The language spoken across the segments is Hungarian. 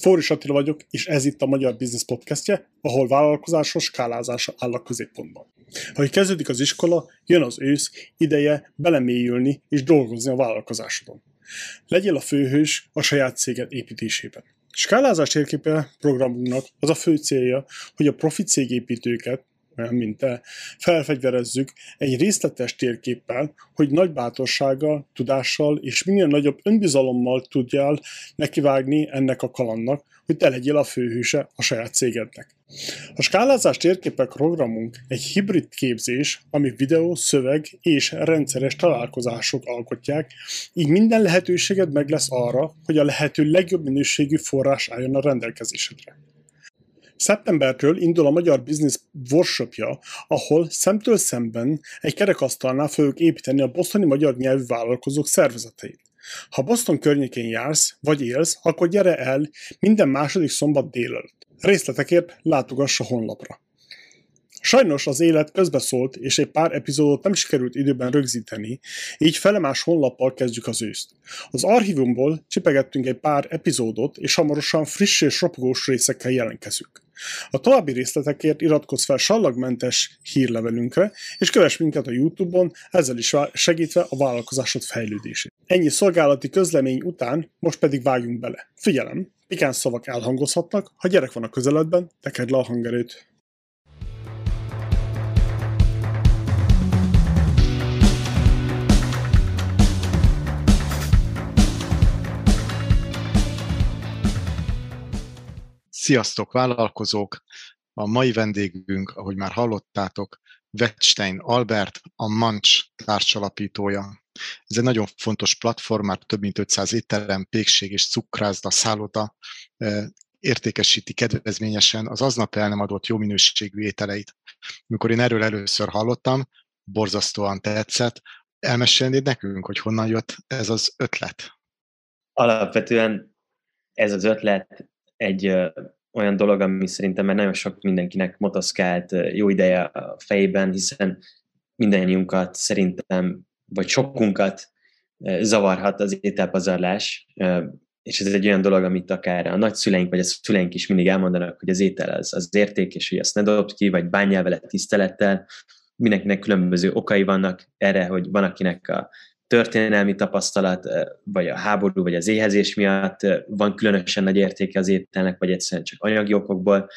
Fóris Attila vagyok, és ez itt a Magyar Business Podcastje, ahol vállalkozásos skálázása áll a középpontban. Ha kezdődik az iskola, jön az ősz, ideje belemélyülni és dolgozni a vállalkozásodon. Legyél a főhős a saját céged építésében. Skálázás térképe programunknak az a fő célja, hogy a profi cégépítőket, mint felfegyverezzük egy részletes térképpel, hogy nagy bátorsággal, tudással és minél nagyobb önbizalommal tudjál nekivágni ennek a kalannak, hogy te legyél a főhőse a saját cégednek. A skálázás térképek programunk egy hibrid képzés, ami videó, szöveg és rendszeres találkozások alkotják, így minden lehetőséged meg lesz arra, hogy a lehető legjobb minőségű forrás álljon a rendelkezésedre. Szeptembertől indul a Magyar Business Workshopja, ahol szemtől szemben egy kerekasztalnál fogjuk építeni a bosztoni magyar nyelvű vállalkozók szervezeteit. Ha Boston környékén jársz, vagy élsz, akkor gyere el minden második szombat délelőtt. Részletekért látogass a honlapra. Sajnos az élet közbeszólt, és egy pár epizódot nem sikerült időben rögzíteni, így felemás honlappal kezdjük az őszt. Az archívumból csipegettünk egy pár epizódot, és hamarosan friss és ropogós részekkel jelentkezünk. A további részletekért iratkozz fel sallagmentes hírlevelünkre, és kövess minket a Youtube-on, ezzel is segítve a vállalkozásod fejlődését. Ennyi szolgálati közlemény után, most pedig vágjunk bele. Figyelem, pikáns szavak elhangozhatnak, ha gyerek van a közeledben, tekerd le a hangerőt. Sziasztok, vállalkozók! A mai vendégünk, ahogy már hallottátok, Wettstein Albert, a Mancs társalapítója. Ez egy nagyon fontos platform, már több mint 500 étterem, pékség és cukrászda, szálloda értékesíti kedvezményesen az aznap el nem adott jó minőségű ételeit. Mikor én erről először hallottam, borzasztóan tetszett. Elmesélnéd nekünk, hogy honnan jött ez az ötlet? Alapvetően ez az ötlet egy olyan dolog, ami szerintem már nagyon sok mindenkinek motoszkált jó ideje a fejében, hiszen mindannyiunkat szerintem, vagy sokunkat zavarhat az ételpazarlás, és ez egy olyan dolog, amit akár a nagyszüleink vagy a szüleink is mindig elmondanak, hogy az étel az, az érték, és hogy azt ne dobd ki, vagy bánjál vele tisztelettel. Mindenkinek különböző okai vannak erre, hogy van akinek a történelmi tapasztalat, vagy a háború, vagy az éhezés miatt van különösen nagy értéke az ételnek, vagy egyszerűen csak anyagi okokból.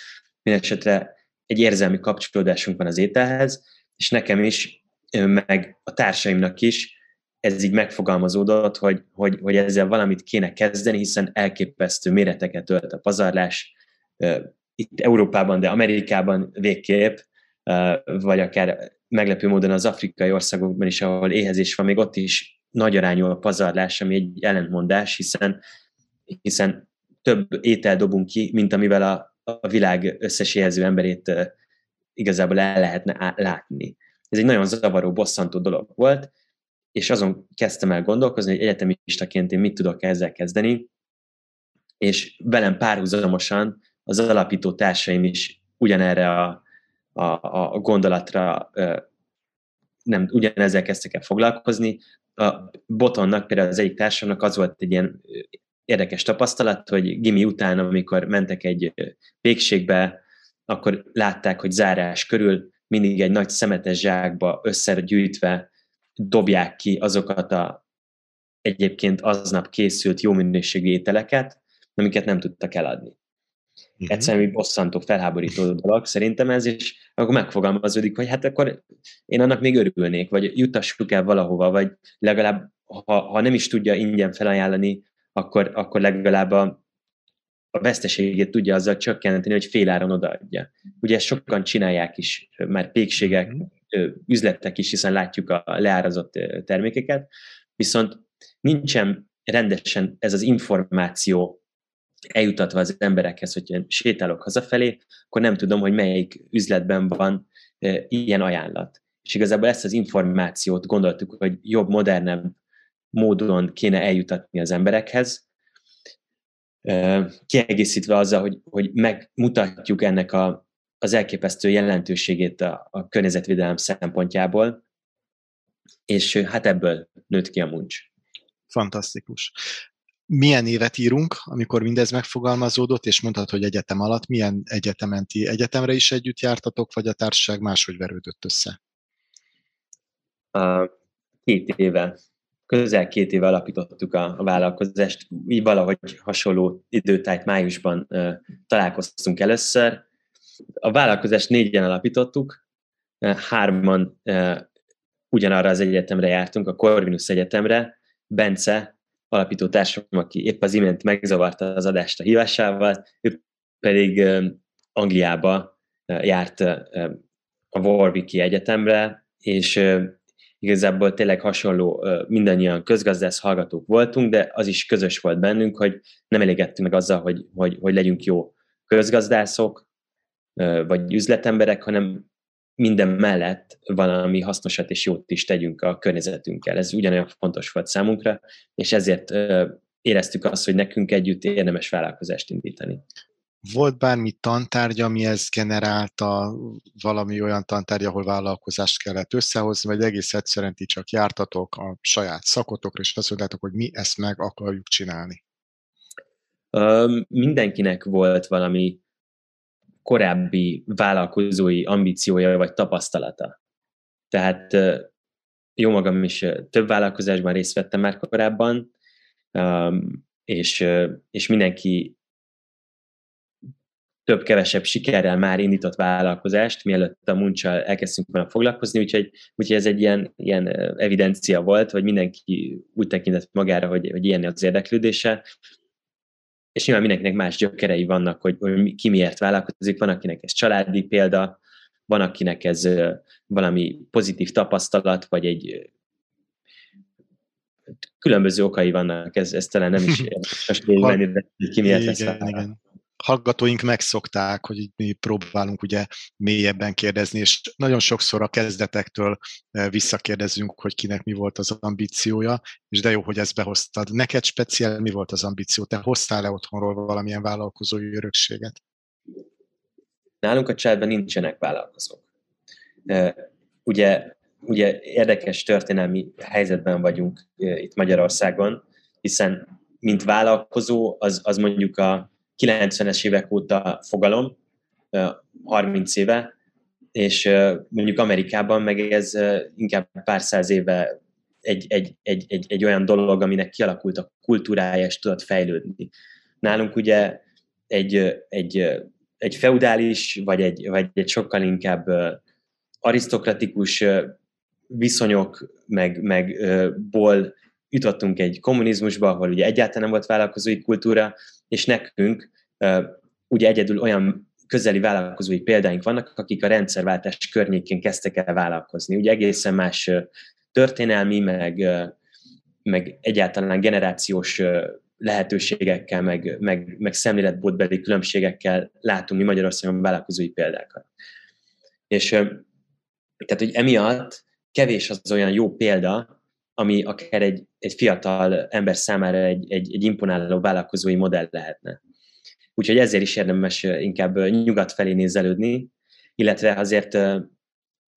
Mindenesetre egy érzelmi kapcsolódásunk van az ételhez, és nekem is, meg a társaimnak is ez így megfogalmazódott, hogy, hogy, hogy ezzel valamit kéne kezdeni, hiszen elképesztő méreteket ölt a pazarlás, itt Európában, de Amerikában végképp, vagy akár meglepő módon az afrikai országokban is, ahol éhezés van, még ott is nagy arányú a pazarlás, ami egy ellentmondás, hiszen, hiszen több étel dobunk ki, mint amivel a, a világ összes éhező emberét igazából el lehetne látni. Ez egy nagyon zavaró, bosszantó dolog volt, és azon kezdtem el gondolkozni, hogy egyetemistaként én mit tudok ezzel kezdeni, és velem párhuzamosan az alapító társaim is ugyanerre a, a, a gondolatra nem ugyanezzel kezdtek el foglalkozni. A Botonnak, például az egyik társamnak az volt egy ilyen érdekes tapasztalat, hogy gimi után, amikor mentek egy pékségbe, akkor látták, hogy zárás körül mindig egy nagy szemetes zsákba összegyűjtve dobják ki azokat a egyébként aznap készült jó minőségű ételeket, amiket nem tudtak eladni. Uh-huh. Egyszerűen bosszantó, felháborító dolog szerintem ez, és akkor megfogalmazódik, hogy hát akkor én annak még örülnék, vagy jutassuk el valahova, vagy legalább, ha, ha nem is tudja ingyen felajánlani, akkor, akkor legalább a, a veszteségét tudja azzal csökkenteni, hogy féláron odaadja. Ugye ezt sokan csinálják is, már pékségek, uh-huh. üzletek is, hiszen látjuk a leárazott termékeket, viszont nincsen rendesen ez az információ eljutatva az emberekhez, hogy sétálok hazafelé, akkor nem tudom, hogy melyik üzletben van e, ilyen ajánlat. És igazából ezt az információt gondoltuk, hogy jobb, modernebb módon kéne eljutatni az emberekhez, e, kiegészítve azzal, hogy, hogy megmutatjuk ennek a, az elképesztő jelentőségét a, a környezetvédelem szempontjából, és hát ebből nőtt ki a muncs. Fantasztikus milyen évet írunk, amikor mindez megfogalmazódott, és mondhatod, hogy egyetem alatt milyen egyetementi egyetemre is együtt jártatok, vagy a társaság máshogy verődött össze? Két éve, közel két éve alapítottuk a, a vállalkozást, így valahogy hasonló időtájt májusban találkoztunk először. A vállalkozást négyen alapítottuk, hárman ugyanarra az egyetemre jártunk, a Corvinus Egyetemre, Bence, alapító társam, aki épp az imént megzavarta az adást a hívásával, ő pedig Angliába járt a Warwicki Egyetemre, és igazából tényleg hasonló, mindannyian közgazdász hallgatók voltunk, de az is közös volt bennünk, hogy nem elégettünk meg azzal, hogy, hogy, hogy legyünk jó közgazdászok, vagy üzletemberek, hanem minden mellett valami hasznosat és jót is tegyünk a környezetünkkel. Ez ugyanolyan fontos volt számunkra, és ezért éreztük azt, hogy nekünk együtt érdemes vállalkozást indítani. Volt bármi tantárgy, ami ezt generálta, valami olyan tantárgy, ahol vállalkozást kellett összehozni, vagy egész egyszerűen ti csak jártatok a saját szakotokra, és azt mondtátok, hogy mi ezt meg akarjuk csinálni? mindenkinek volt valami korábbi vállalkozói ambíciója vagy tapasztalata. Tehát jó magam is több vállalkozásban részt vettem már korábban, és, és mindenki több-kevesebb sikerrel már indított vállalkozást, mielőtt a muncsal elkezdtünk volna foglalkozni, úgyhogy, úgyhogy ez egy ilyen, ilyen evidencia volt, hogy mindenki úgy tekintett magára, hogy, hogy ilyen az érdeklődése, és nyilván mindenkinek más gyökerei vannak, hogy, hogy ki miért vállalkozik, van akinek ez családi példa, van akinek ez valami pozitív tapasztalat, vagy egy különböző okai vannak, ez, ez talán nem is most végigvenni, de ki miért igen, lesz igen hallgatóink megszokták, hogy mi próbálunk ugye mélyebben kérdezni, és nagyon sokszor a kezdetektől eh, visszakérdezünk, hogy kinek mi volt az ambíciója, és de jó, hogy ezt behoztad. Neked speciál mi volt az ambíció? Te hoztál-e otthonról valamilyen vállalkozói örökséget? Nálunk a családban nincsenek vállalkozók. Eh, ugye, ugye érdekes történelmi helyzetben vagyunk eh, itt Magyarországon, hiszen mint vállalkozó, az, az mondjuk a 90-es évek óta fogalom, 30 éve, és mondjuk Amerikában meg ez inkább pár száz éve egy, egy, egy, egy, egy olyan dolog, aminek kialakult a kultúrája, és tudott fejlődni. Nálunk ugye egy, egy, egy feudális, vagy egy, vagy egy sokkal inkább arisztokratikus viszonyok, meg, meg ból jutottunk egy kommunizmusba, ahol ugye egyáltalán nem volt vállalkozói kultúra, és nekünk ugye egyedül olyan közeli vállalkozói példáink vannak, akik a rendszerváltás környékén kezdtek el vállalkozni. Ugye egészen más történelmi, meg, meg egyáltalán generációs lehetőségekkel, meg, meg, meg szemléletbódbeli különbségekkel látunk mi Magyarországon vállalkozói példákat. És tehát, hogy emiatt kevés az olyan jó példa, ami akár egy, egy fiatal ember számára egy, egy, egy imponáló vállalkozói modell lehetne. Úgyhogy ezért is érdemes inkább nyugat felé nézelődni, illetve azért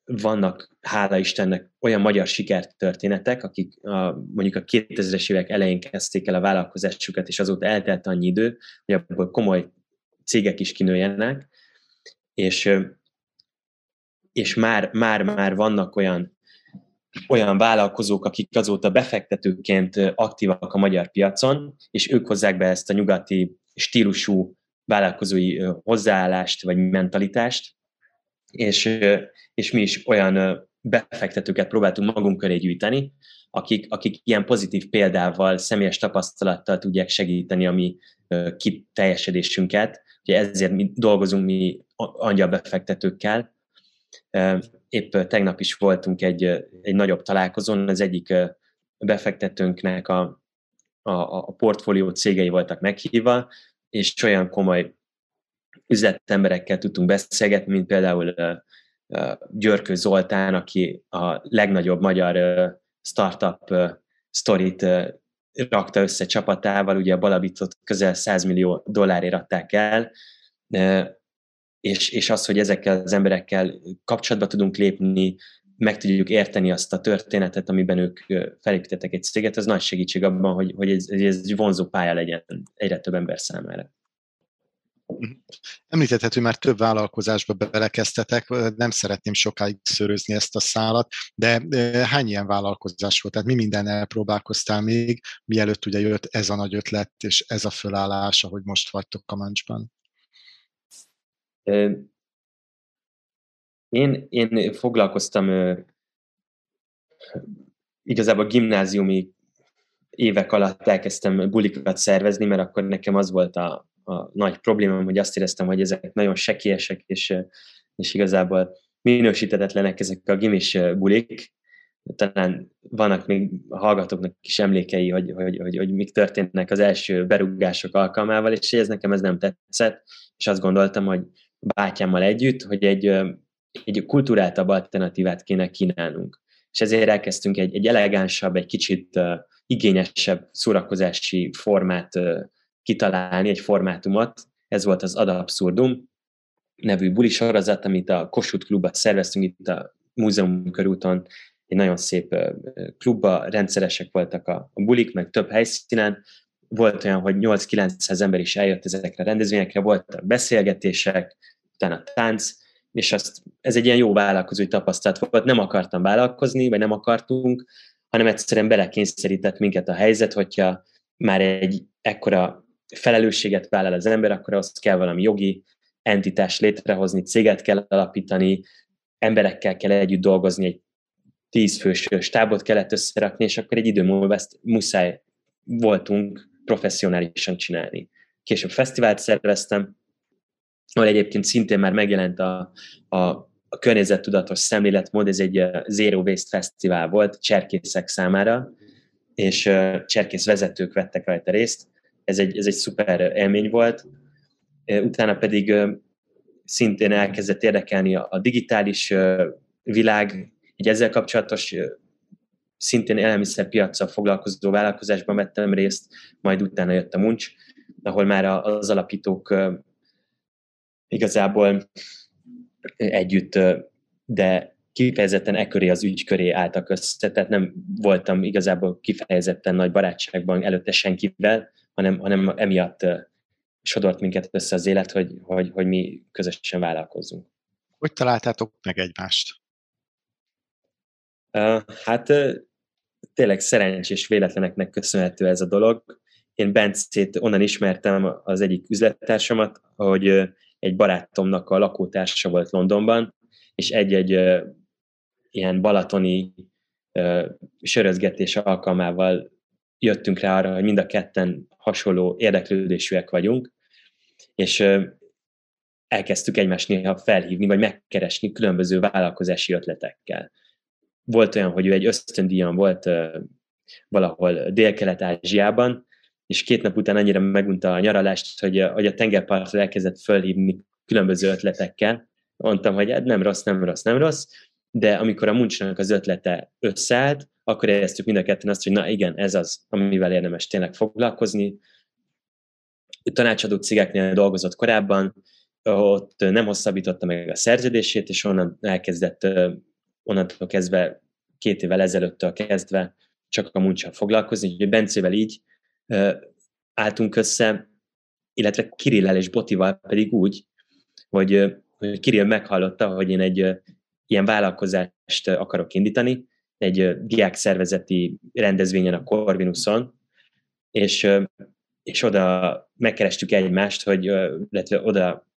vannak, hála Istennek, olyan magyar sikertörténetek, akik a, mondjuk a 2000-es évek elején kezdték el a vállalkozásukat, és azóta eltelt annyi idő, hogy abból komoly cégek is kinőjenek, és, és már, már, már vannak olyan olyan vállalkozók, akik azóta befektetőként aktívak a magyar piacon, és ők hozzák be ezt a nyugati stílusú vállalkozói hozzáállást vagy mentalitást, és, és mi is olyan befektetőket próbáltunk magunk köré gyűjteni, akik, akik ilyen pozitív példával, személyes tapasztalattal tudják segíteni a mi kiteljesedésünket. Ugye ezért mi dolgozunk mi angyal befektetőkkel, Épp tegnap is voltunk egy, egy nagyobb találkozón, az egyik befektetőnknek a, a, a portfólió cégei voltak meghívva, és olyan komoly üzletemberekkel tudtunk beszélgetni, mint például Györkő Zoltán, aki a legnagyobb magyar startup sztorit rakta össze csapatával, ugye a Balabitot közel 100 millió dollárért adták el, és, és az, hogy ezekkel az emberekkel kapcsolatba tudunk lépni, meg tudjuk érteni azt a történetet, amiben ők felépítettek egy céget, az nagy segítség abban, hogy, hogy ez, ez egy vonzó pálya legyen egyre több ember számára. Említett, hogy már több vállalkozásba belekeztetek, nem szeretném sokáig szörözni ezt a szálat, de hány ilyen vállalkozás volt? Tehát mi mindennel próbálkoztál még, mielőtt ugye jött ez a nagy ötlet, és ez a fölállás, ahogy most vagytok a mancsban? Én, én foglalkoztam igazából gimnáziumi évek alatt elkezdtem bulikat szervezni, mert akkor nekem az volt a, a nagy problémám, hogy azt éreztem, hogy ezek nagyon sekiesek, és, és igazából minősítetetlenek ezek a gimis bulik. Talán vannak még a hallgatóknak is emlékei, hogy, hogy, hogy, hogy mik történnek az első berúgások alkalmával, és ez nekem ez nem tetszett, és azt gondoltam, hogy bátyámmal együtt, hogy egy, egy kultúráltabb alternatívát kéne kínálnunk. És ezért elkezdtünk egy, egy elegánsabb, egy kicsit uh, igényesebb szórakozási formát uh, kitalálni, egy formátumot. Ez volt az Ad Absurdum nevű buli sorozat, amit a Kossuth klubban szerveztünk itt a múzeum körúton, egy nagyon szép klubba, rendszeresek voltak a, a bulik, meg több helyszínen, volt olyan, hogy 8-900 ember is eljött ezekre a rendezvényekre, voltak beszélgetések, utána tánc, és azt, ez egy ilyen jó vállalkozói tapasztalat volt. Nem akartam vállalkozni, vagy nem akartunk, hanem egyszerűen belekényszerített minket a helyzet, hogyha már egy ekkora felelősséget vállal az ember, akkor az kell valami jogi entitás létrehozni, céget kell alapítani, emberekkel kell együtt dolgozni, egy tízfős stábot kellett összerakni, és akkor egy idő múlva ezt muszáj voltunk professzionálisan csinálni. Később fesztivált szerveztem, ahol egyébként szintén már megjelent a, a, a környezettudatos szemléletmód, ez egy Zero Waste Fesztivál volt cserkészek számára, és cserkész vezetők vettek rajta részt, ez egy, ez egy szuper élmény volt. Utána pedig szintén elkezdett érdekelni a, digitális világ, így ezzel kapcsolatos szintén élelmiszerpiacsal foglalkozó vállalkozásban vettem részt, majd utána jött a Muncs, ahol már az alapítók igazából együtt, de kifejezetten e köré az ügy köré álltak össze, tehát nem voltam igazából kifejezetten nagy barátságban előtte senkivel, hanem, hanem emiatt sodort minket össze az élet, hogy, hogy, hogy mi közösen vállalkozzunk. Hogy találtátok meg egymást? Uh, hát tényleg szerencsés véletleneknek köszönhető ez a dolog. Én Bencét onnan ismertem az egyik üzlettársamat, hogy egy barátomnak a lakótársa volt Londonban, és egy-egy ilyen balatoni sörözgetés alkalmával jöttünk rá arra, hogy mind a ketten hasonló érdeklődésűek vagyunk, és elkezdtük egymást néha felhívni, vagy megkeresni különböző vállalkozási ötletekkel. Volt olyan, hogy ő egy ösztöndíjan volt valahol Dél-Kelet-Ázsiában, és két nap után annyira megunta a nyaralást, hogy a, hogy a tengerpartra elkezdett felhívni különböző ötletekkel. Mondtam, hogy hát nem rossz, nem rossz, nem rossz, de amikor a muncsnak az ötlete összeállt, akkor éreztük mind a ketten azt, hogy na igen, ez az, amivel érdemes tényleg foglalkozni. Tanácsadó cégeknél dolgozott korábban, ott nem hosszabbította meg a szerződését, és onnan elkezdett, onnantól kezdve, két évvel ezelőttől kezdve csak a muncsal foglalkozni, úgyhogy Bencével így álltunk össze, illetve Kirillel és Botival pedig úgy, hogy, hogy Kirill meghallotta, hogy én egy ilyen vállalkozást akarok indítani, egy diák szervezeti rendezvényen a Corvinuson, és, és oda megkerestük egymást, hogy illetve oda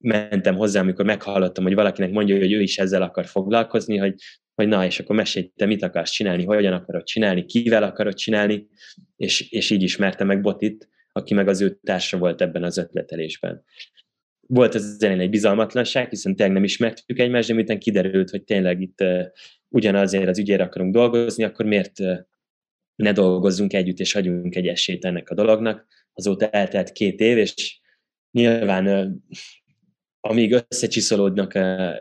mentem hozzá, amikor meghallottam, hogy valakinek mondja, hogy ő is ezzel akar foglalkozni, hogy, hogy na, és akkor mesélj, te mit akarsz csinálni, hogyan akarod csinálni, kivel akarod csinálni, és, és így ismertem meg Botit, aki meg az ő társa volt ebben az ötletelésben volt az elején egy bizalmatlanság, hiszen tényleg nem ismertük egymást, de miután kiderült, hogy tényleg itt uh, ugyanazért az ügyért akarunk dolgozni, akkor miért uh, ne dolgozzunk együtt, és adjunk egy esélyt ennek a dolognak. Azóta eltelt két év, és nyilván uh, amíg összecsiszolódnak uh,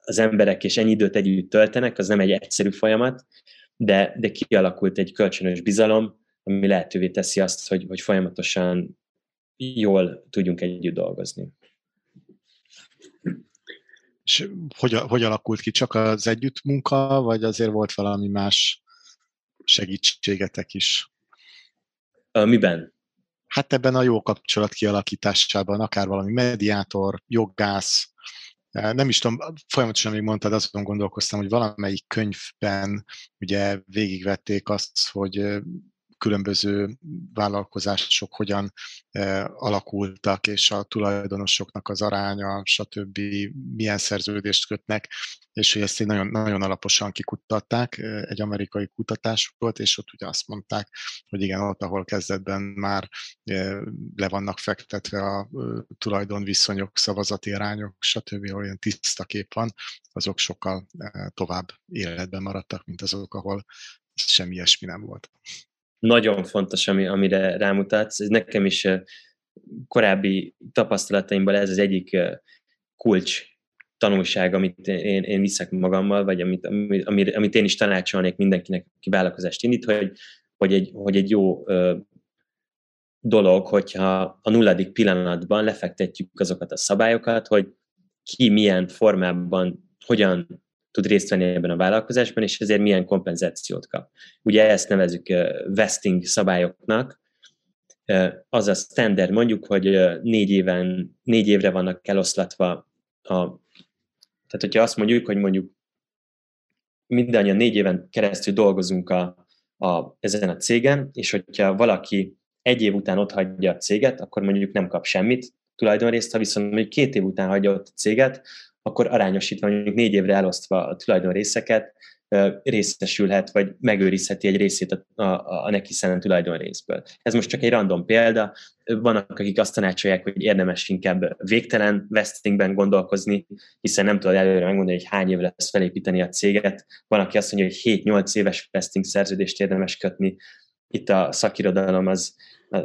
az emberek, és ennyi időt együtt töltenek, az nem egy egyszerű folyamat, de, de kialakult egy kölcsönös bizalom, ami lehetővé teszi azt, hogy, hogy folyamatosan jól tudjunk együtt dolgozni. És hogy, hogy alakult ki? Csak az együttmunka, vagy azért volt valami más segítségetek is? Miben? Hát ebben a jó kapcsolat kialakításában, akár valami mediátor, joggász, nem is tudom, folyamatosan még mondtad, azon gondolkoztam, hogy valamelyik könyvben ugye végigvették azt, hogy különböző vállalkozások hogyan alakultak, és a tulajdonosoknak az aránya, stb. milyen szerződést kötnek, és hogy ezt nagyon, nagyon alaposan kikutatták, egy amerikai kutatás volt, és ott ugye azt mondták, hogy igen, ott, ahol kezdetben már le vannak fektetve a tulajdonviszonyok, szavazati arányok, stb., olyan tiszta kép van, azok sokkal tovább életben maradtak, mint azok, ahol semmi ilyesmi nem volt nagyon fontos, ami, amire rámutatsz. Ez nekem is korábbi tapasztalataimból ez az egyik kulcs tanulság, amit én, én viszek magammal, vagy amit, amit, amit én is tanácsolnék mindenkinek, aki vállalkozást indít, hogy, hogy, egy, hogy egy jó dolog, hogyha a nulladik pillanatban lefektetjük azokat a szabályokat, hogy ki milyen formában, hogyan tud részt venni ebben a vállalkozásban, és ezért milyen kompenzációt kap. Ugye ezt nevezük vesting szabályoknak, az a standard mondjuk, hogy négy, éven, négy évre vannak eloszlatva a, tehát hogyha azt mondjuk, hogy mondjuk mindannyian négy éven keresztül dolgozunk a, a, ezen a cégen, és hogyha valaki egy év után ott hagyja a céget, akkor mondjuk nem kap semmit tulajdonrészt, ha viszont mondjuk két év után hagyja ott a céget, akkor arányosítva mondjuk négy évre elosztva a tulajdonrészeket, részesülhet, vagy megőrizheti egy részét a, a, a neki szánt tulajdonrészből. Ez most csak egy random példa. Vannak, akik azt tanácsolják, hogy érdemes inkább végtelen vestingben gondolkozni, hiszen nem tudod előre megmondani, hogy hány évre lesz felépíteni a céget. Van, aki azt mondja, hogy 7-8 éves vesting szerződést érdemes kötni. Itt a szakirodalom az,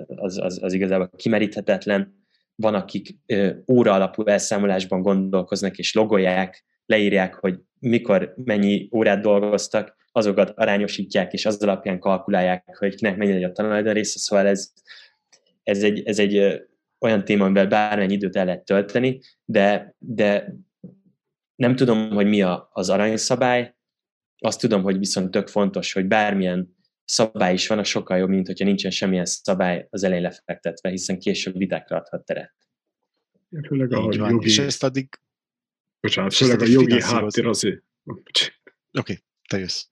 az, az, az igazából kimeríthetetlen van, akik óra alapú elszámolásban gondolkoznak, és logolják, leírják, hogy mikor mennyi órát dolgoztak, azokat arányosítják, és az alapján kalkulálják, hogy kinek mennyi a tulajdon része, szóval ez, ez egy, ez egy olyan téma, amivel bármennyi időt el lehet tölteni, de, de nem tudom, hogy mi a, az aranyszabály, azt tudom, hogy viszont tök fontos, hogy bármilyen szabály is van, a sokkal jobb, mint hogyha nincsen semmilyen szabály az elején lefektetve, hiszen később vitákra adhat teret. Főleg a Így van, jogi... és ezt addig... Bocsánat, és főleg a jogi háttér azért... Oké, okay, te jössz.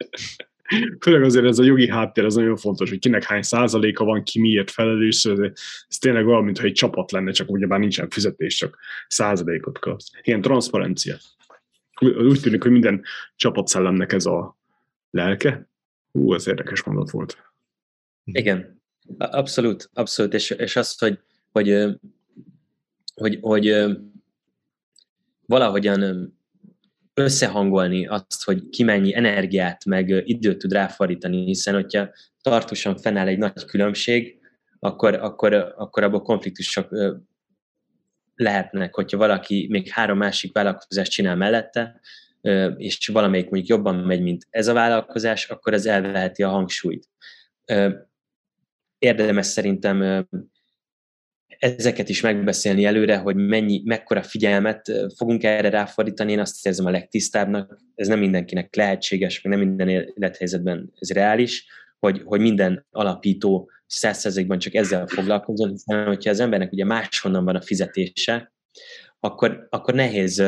Főleg azért ez a jogi háttér, az nagyon fontos, hogy kinek hány százaléka van, ki miért felelős, szóval ez tényleg olyan, mintha egy csapat lenne, csak ugyebár nincsen fizetés, csak százalékot kapsz. Ilyen transzparencia. Úgy tűnik, hogy minden csapatszellemnek ez a lelke. Hú, ez érdekes mondat volt. Igen, A- abszolút, abszolút, és, és azt, hogy, hogy, hogy, hogy valahogyan összehangolni azt, hogy ki mennyi energiát, meg időt tud ráfordítani, hiszen hogyha tartósan fennáll egy nagy különbség, akkor, akkor, akkor abból konfliktusok lehetnek, hogyha valaki még három másik vállalkozást csinál mellette, és valamelyik mondjuk jobban megy, mint ez a vállalkozás, akkor ez elveheti a hangsúlyt. Érdemes szerintem ezeket is megbeszélni előre, hogy mennyi, mekkora figyelmet fogunk erre ráfordítani, én azt érzem a legtisztábbnak, ez nem mindenkinek lehetséges, meg nem minden élethelyzetben ez reális, hogy, hogy minden alapító százszerzékban csak ezzel foglalkozon, hiszen hogyha az embernek ugye máshonnan van a fizetése, akkor, akkor nehéz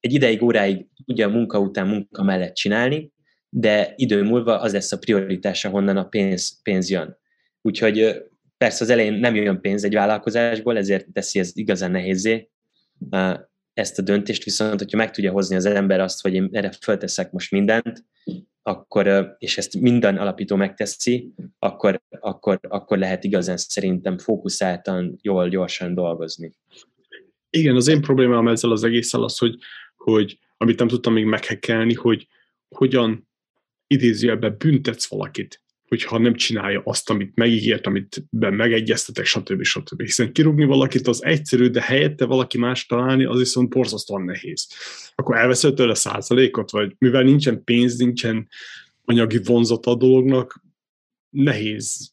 egy ideig, óráig ugye a munka után munka mellett csinálni, de idő múlva az lesz a prioritása, honnan a pénz, pénz jön. Úgyhogy persze az elején nem jön pénz egy vállalkozásból, ezért teszi ez igazán nehézé ezt a döntést, viszont hogyha meg tudja hozni az ember azt, hogy én erre fölteszek most mindent, akkor, és ezt minden alapító megteszi, akkor, akkor, akkor lehet igazán szerintem fókuszáltan, jól, gyorsan dolgozni. Igen, az én problémám ezzel az egésszel az, hogy, hogy amit nem tudtam még meghekkelni, hogy hogyan idézőjelben büntetsz valakit, hogyha nem csinálja azt, amit megígért, amit ben megegyeztetek, stb. stb. Hiszen kirúgni valakit az egyszerű, de helyette valaki más találni, az viszont borzasztóan nehéz. Akkor elveszed tőle százalékot, vagy mivel nincsen pénz, nincsen anyagi vonzata a dolognak, nehéz,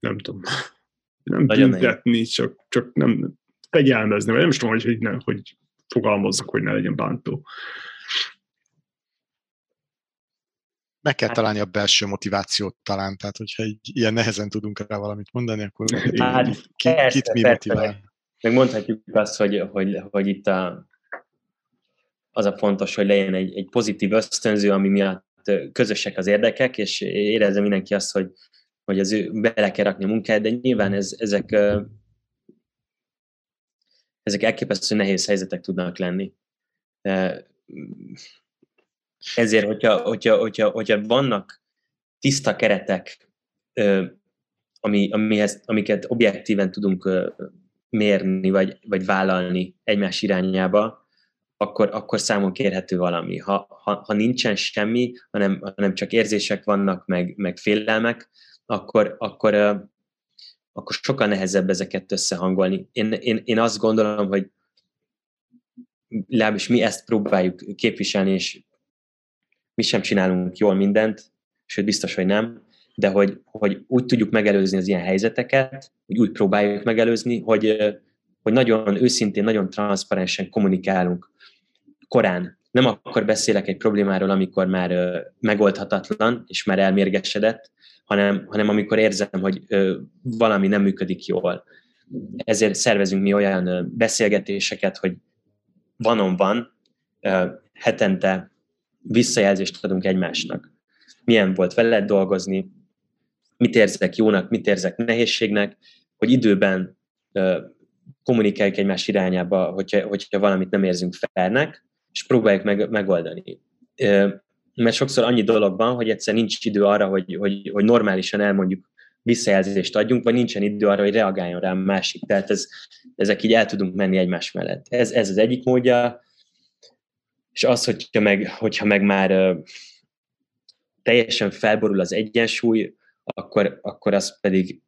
nem tudom, nem Nagyon büntetni, csak, csak nem fegyelmezni, vagy nem is tudom, hogy, hogy, nem, hogy fogalmazzak, hogy ne legyen bántó. Meg kell hát, találni a belső motivációt talán, tehát hogyha így, ilyen nehezen tudunk rá valamit mondani, akkor hát, ki, persze, kit mi persze, motivál? Meg, meg mondhatjuk azt, hogy, hogy, hogy itt a, az a fontos, hogy legyen egy, egy pozitív ösztönző, ami miatt közösek az érdekek, és érezze mindenki azt, hogy, hogy az ő bele kell rakni a munkát, de nyilván ez, ezek, ezek elképesztő nehéz helyzetek tudnak lenni. Ezért, hogyha, hogyha, hogyha, hogyha vannak tiszta keretek, ami, amihez, amiket objektíven tudunk mérni, vagy, vagy vállalni egymás irányába, akkor, akkor számon kérhető valami. Ha, ha, ha nincsen semmi, hanem, hanem csak érzések vannak, meg, meg félelmek, akkor, akkor, akkor sokkal nehezebb ezeket összehangolni. Én, én, én azt gondolom, hogy legalábbis mi ezt próbáljuk képviselni, és mi sem csinálunk jól mindent, sőt biztos, hogy nem, de hogy, hogy úgy tudjuk megelőzni az ilyen helyzeteket, hogy úgy próbáljuk megelőzni, hogy, hogy nagyon őszintén, nagyon transzparensen kommunikálunk korán. Nem akkor beszélek egy problémáról, amikor már megoldhatatlan, és már elmérgesedett, hanem, hanem amikor érzem, hogy valami nem működik jól. Ezért szervezünk mi olyan beszélgetéseket, hogy vanon van, hetente visszajelzést adunk egymásnak. Milyen volt veled dolgozni, mit érzek jónak, mit érzek nehézségnek, hogy időben kommunikáljuk egymás irányába, hogyha, hogyha valamit nem érzünk felnek, és próbáljuk meg, megoldani. Mert sokszor annyi dolog van, hogy egyszer nincs idő arra, hogy, hogy, hogy normálisan elmondjuk, visszajelzést adjunk, vagy nincsen idő arra, hogy reagáljon rá a másik. Tehát ez, ezek így el tudunk menni egymás mellett. Ez, ez az egyik módja, és az, hogyha meg, hogyha meg már teljesen felborul az egyensúly, akkor, akkor az pedig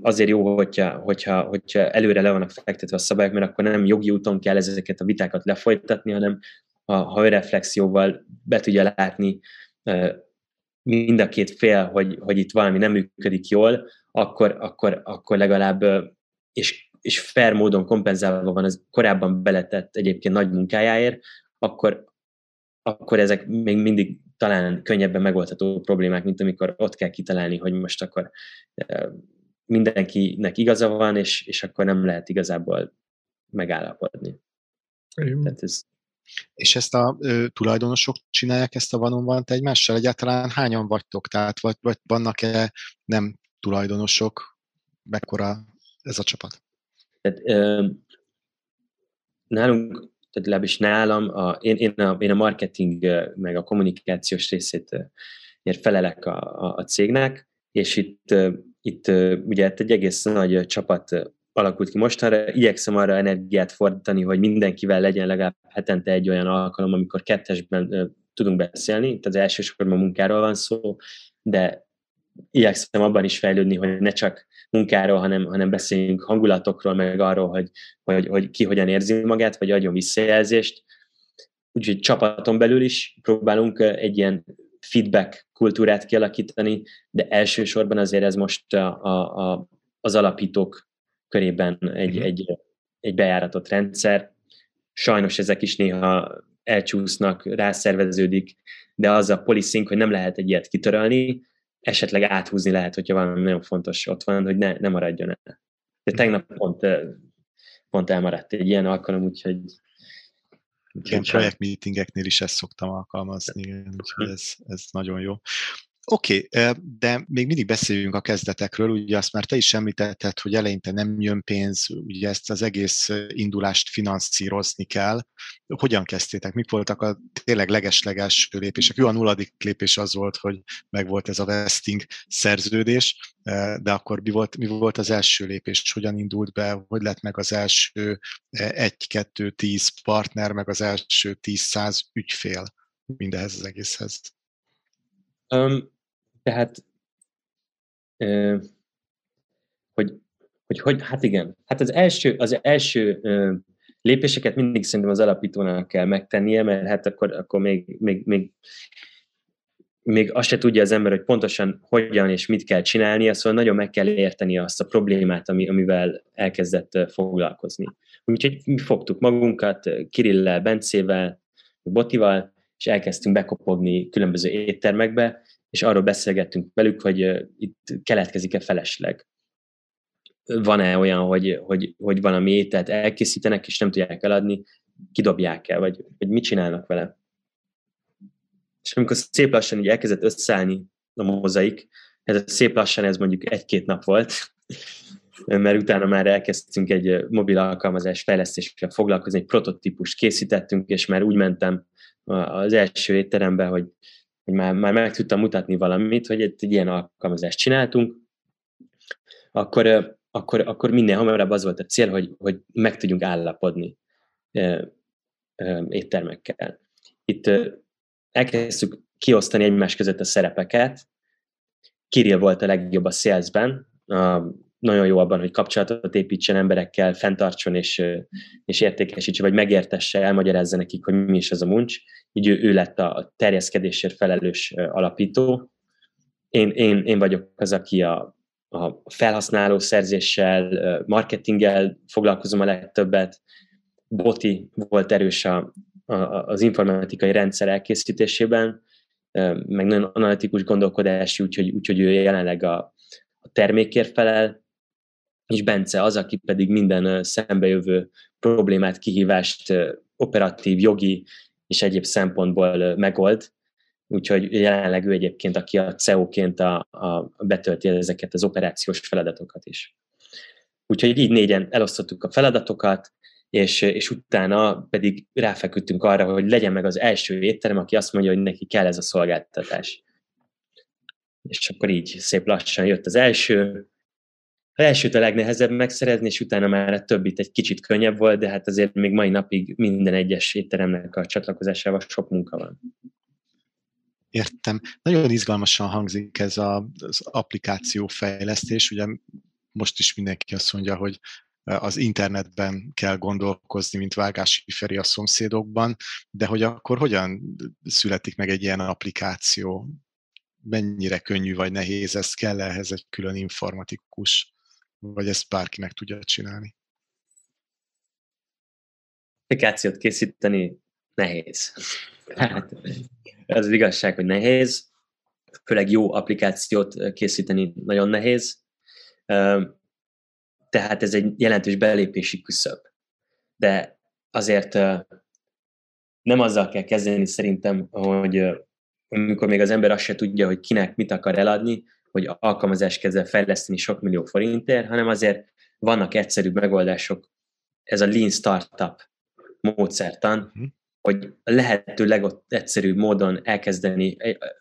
azért jó, hogyha, hogyha, hogyha előre le vannak fektetve a szabályok, mert akkor nem jogi úton kell ezeket a vitákat lefolytatni, hanem ha, ha reflexióval be tudja látni mind a két fél, hogy, hogy itt valami nem működik jól, akkor, akkor, akkor legalább, és, és fair módon kompenzálva van az korábban beletett egyébként nagy munkájáért, akkor, akkor ezek még mindig talán könnyebben megoldható problémák, mint amikor ott kell kitalálni, hogy most akkor mindenkinek igaza van, és, és akkor nem lehet igazából megállapodni. Tehát ez... És ezt a ö, tulajdonosok csinálják ezt a van egymással? Egyáltalán hányan vagytok? Tehát vagy, vagy vannak-e nem tulajdonosok? Mekkora ez a csapat? Tehát, ö, nálunk, tehát legalábbis nálam, a, én, én, a, én a marketing meg a kommunikációs részét felelek a, a, a cégnek, és itt itt ugye egy egész nagy csapat alakult ki mostanra. Igyekszem arra energiát fordítani, hogy mindenkivel legyen legalább hetente egy olyan alkalom, amikor kettesben tudunk beszélni. Itt az elsősorban munkáról van szó, de igyekszem abban is fejlődni, hogy ne csak munkáról, hanem, hanem beszéljünk hangulatokról, meg arról, hogy, hogy, hogy ki hogyan érzi magát, vagy adjon visszajelzést. Úgyhogy csapaton belül is próbálunk egy ilyen feedback kultúrát kialakítani, de elsősorban azért ez most a, a, az alapítók körében egy, uh-huh. egy, egy bejáratott rendszer. Sajnos ezek is néha elcsúsznak, rászerveződik, de az a policing, hogy nem lehet egy ilyet kitörölni, esetleg áthúzni lehet, hogyha valami nagyon fontos ott van, hogy ne, ne maradjon el. De mhm. tegnap pont, pont elmaradt egy ilyen alkalom, úgyhogy Ilyen projektmeetingeknél is ezt szoktam alkalmazni, úgyhogy ez, ez nagyon jó. Oké, okay, de még mindig beszéljünk a kezdetekről, ugye azt már te is említetted, hogy eleinte nem jön pénz, ugye ezt az egész indulást finanszírozni kell. Hogyan kezdtétek? Mik voltak a tényleg legesleges lépések? Jó, a nulladik lépés az volt, hogy megvolt ez a vesting szerződés, de akkor mi volt, mi volt az első lépés? Hogyan indult be? Hogy lett meg az első egy, kettő, tíz partner, meg az első tíz-száz ügyfél mindehez az egészhez? Tehát, hogy, hogy, hogy, hát igen, hát az első, az első lépéseket mindig szerintem az alapítónak kell megtennie, mert hát akkor, akkor még, még, még még azt se tudja az ember, hogy pontosan hogyan és mit kell csinálnia, szóval nagyon meg kell érteni azt a problémát, ami, amivel elkezdett foglalkozni. Úgyhogy mi fogtuk magunkat Kirillel, Bencével, Botival, és elkezdtünk bekopogni különböző éttermekbe, és arról beszélgettünk velük, hogy itt keletkezik-e felesleg. Van-e olyan, hogy, hogy, hogy valami ételt elkészítenek, és nem tudják eladni, kidobják el, vagy, vagy mit csinálnak vele. És amikor szép lassan így elkezdett összeállni a mozaik, ez szép lassan ez mondjuk egy-két nap volt, mert utána már elkezdtünk egy mobil alkalmazás fejlesztéssel foglalkozni, egy prototípust készítettünk, és már úgy mentem az első étterembe, hogy, hogy már, már meg tudtam mutatni valamit, hogy egy, egy ilyen alkalmazást csináltunk, akkor, akkor, akkor minden hamarabb az volt a cél, hogy, hogy meg tudjunk állapodni éttermekkel. Itt elkezdtük kiosztani egymás között a szerepeket. Kirill volt a legjobb a salesben, nagyon jó abban, hogy kapcsolatot építsen emberekkel, fenntartson és, és értékesítse, vagy megértesse, elmagyarázza nekik, hogy mi is az a muncs. Így ő, ő lett a terjeszkedésért felelős alapító. Én, én, én vagyok az, aki a, a felhasználó szerzéssel, marketinggel foglalkozom a legtöbbet. Boti volt erős a, a, az informatikai rendszer elkészítésében, meg nagyon analitikus gondolkodási, úgyhogy, úgyhogy ő jelenleg a, a termékért felel, és Bence az, aki pedig minden szembejövő problémát, kihívást operatív, jogi és egyéb szempontból megold. Úgyhogy jelenleg ő egyébként, aki a CEO-ként a, a betölti ezeket az operációs feladatokat is. Úgyhogy így négyen elosztottuk a feladatokat, és, és utána pedig ráfeküdtünk arra, hogy legyen meg az első étterem, aki azt mondja, hogy neki kell ez a szolgáltatás. És akkor így szép lassan jött az első, elsőt a legnehezebb megszerezni, és utána már a többit egy kicsit könnyebb volt, de hát azért még mai napig minden egyes étteremnek a csatlakozásával sok munka van. Értem. Nagyon izgalmasan hangzik ez a, az applikáció fejlesztés. Ugye most is mindenki azt mondja, hogy az internetben kell gondolkozni, mint Vágási Feri a szomszédokban, de hogy akkor hogyan születik meg egy ilyen applikáció? Mennyire könnyű vagy nehéz ez? Kell ehhez egy külön informatikus? Vagy ezt bárki meg tudja csinálni? Applikációt készíteni nehéz. Hát, ez az igazság, hogy nehéz. Főleg jó applikációt készíteni nagyon nehéz tehát ez egy jelentős belépési küszöb. De azért nem azzal kell kezdeni szerintem, hogy amikor még az ember azt se tudja, hogy kinek mit akar eladni, hogy alkalmazást kezd fejleszteni sok millió forintért, hanem azért vannak egyszerű megoldások. Ez a Lean Startup módszertan, uh-huh. hogy lehető legegyszerűbb módon elkezdeni,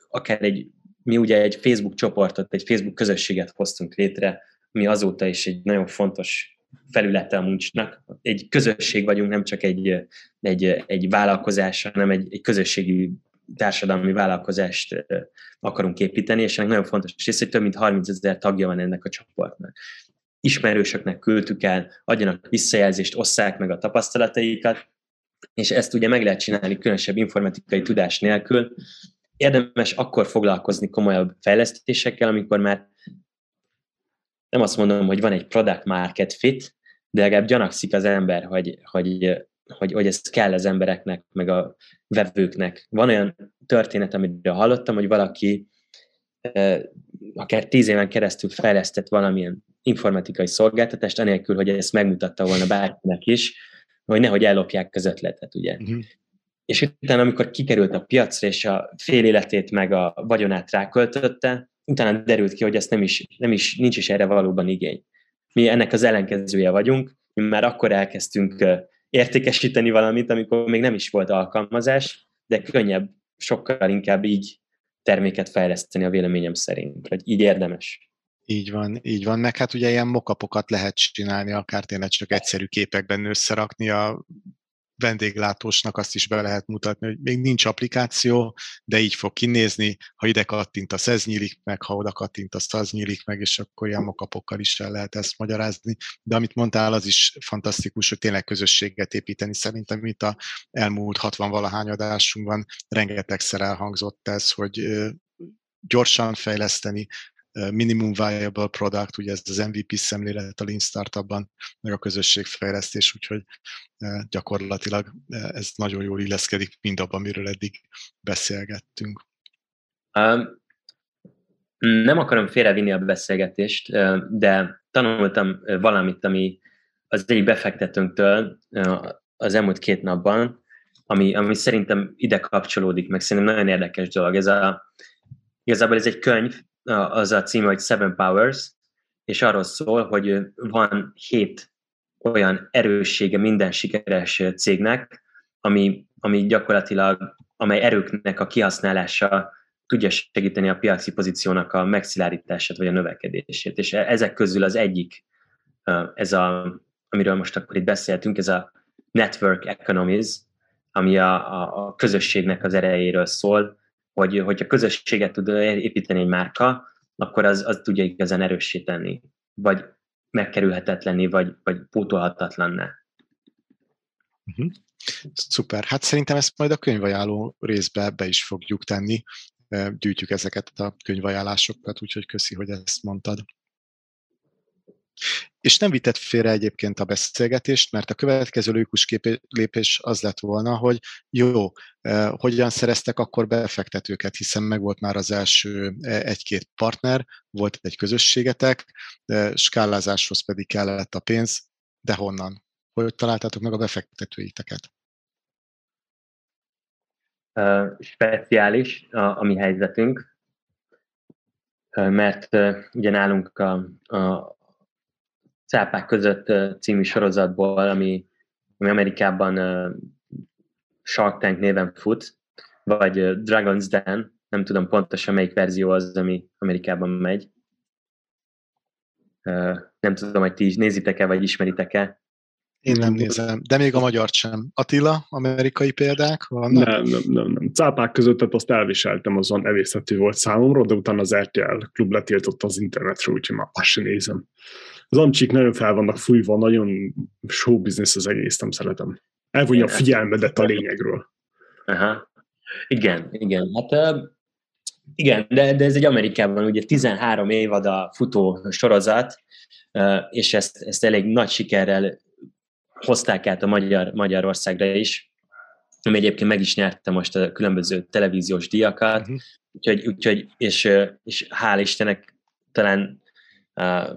akár egy, mi ugye egy Facebook csoportot, egy Facebook közösséget hoztunk létre, mi azóta is egy nagyon fontos felülete a muncsnak. Egy közösség vagyunk, nem csak egy, egy, egy vállalkozás, hanem egy, egy közösségi társadalmi vállalkozást akarunk építeni, és ennek nagyon fontos része, hogy több mint 30 ezer tagja van ennek a csoportnak. Ismerősöknek küldtük el, adjanak visszajelzést, osszák meg a tapasztalataikat, és ezt ugye meg lehet csinálni különösebb informatikai tudás nélkül. Érdemes akkor foglalkozni komolyabb fejlesztésekkel, amikor már nem azt mondom, hogy van egy product market fit, de legalább gyanakszik az ember, hogy, hogy, hogy, hogy ez kell az embereknek, meg a vevőknek. Van olyan történet, amit hallottam, hogy valaki akár tíz éven keresztül fejlesztett valamilyen informatikai szolgáltatást, anélkül, hogy ezt megmutatta volna bárkinek is, hogy nehogy ellopják közötletet, ugye. Uh-huh. És utána, amikor kikerült a piacra, és a fél életét meg a vagyonát ráköltötte, utána derült ki, hogy ezt nem is, nem is, nincs is erre valóban igény. Mi ennek az ellenkezője vagyunk, mi már akkor elkezdtünk értékesíteni valamit, amikor még nem is volt alkalmazás, de könnyebb, sokkal inkább így terméket fejleszteni a véleményem szerint, vagy így érdemes. Így van, így van, meg hát ugye ilyen mokapokat lehet csinálni, akár tényleg csak egyszerű képekben összerakni a vendéglátósnak azt is be lehet mutatni, hogy még nincs applikáció, de így fog kinézni, ha ide kattintasz, ez nyílik meg, ha oda kattintasz, az nyílik meg, és akkor ilyen mokapokkal is el lehet ezt magyarázni. De amit mondtál, az is fantasztikus, hogy tényleg közösséget építeni. Szerintem itt a elmúlt 60 valahány adásunkban rengetegszer elhangzott ez, hogy gyorsan fejleszteni, minimum viable product, ugye ez az MVP szemlélet a Lean Startupban, meg a közösségfejlesztés, úgyhogy gyakorlatilag ez nagyon jól illeszkedik mindabban, amiről eddig beszélgettünk. Um, nem akarom félrevinni a beszélgetést, de tanultam valamit, ami az egyik befektetőnktől az elmúlt két napban, ami, ami szerintem ide kapcsolódik, meg szerintem nagyon érdekes dolog. Ez a, igazából ez egy könyv, az a címe, hogy Seven Powers, és arról szól, hogy van hét olyan erőssége minden sikeres cégnek, ami, ami gyakorlatilag, amely erőknek a kihasználása tudja segíteni a piaci pozíciónak a megszilárítását vagy a növekedését. És ezek közül az egyik, ez a, amiről most akkor itt beszéltünk, ez a network economies, ami a, a, a közösségnek az erejéről szól, hogy hogyha közösséget tud építeni egy márka, akkor az, az tudja igazán erősíteni, vagy megkerülhetetlenni, vagy, vagy pótolhatatlanná. Uh-huh. Szuper. Hát szerintem ezt majd a könyvajánló részbe be is fogjuk tenni. Gyűjtjük ezeket a könyvajánlásokat, úgyhogy köszi, hogy ezt mondtad. És nem vitett félre egyébként a beszélgetést, mert a következő lőkus lépés az lett volna, hogy jó, hogyan szereztek akkor befektetőket, hiszen megvolt már az első eh, egy-két partner, volt egy közösségetek, skálázáshoz pedig kellett a pénz, de honnan? Hogy találtátok meg a befektetőiteket? Uh, speciális a, a mi helyzetünk, mert uh, ugye nálunk a, a, Cápák között című sorozatból, ami, ami Amerikában Shark Tank néven fut, vagy Dragon's Den, nem tudom pontosan melyik verzió az, ami Amerikában megy. Nem tudom, hogy ti is nézitek-e, vagy ismeritek-e. Én nem nézem, de még a magyar sem. Attila, amerikai példák vannak? Nem, nem, nem, nem. Cápák között tehát azt elviseltem, azon evészetű volt számomra, de utána az RTL klub letiltotta az internetről, úgyhogy már azt sem nézem az amcsik nagyon fel vannak fújva, nagyon show business az egész, nem szeretem. Elvonja a figyelmedet a lényegről. Aha. Igen, igen. Hát igen, de, de ez egy Amerikában ugye 13 évad a futó sorozat, és ezt, ezt elég nagy sikerrel hozták át a Magyar, Magyarországra is, ami egyébként meg is nyerte most a különböző televíziós díjakat, uh-huh. úgyhogy, úgyhogy és, és hál' Istennek talán uh,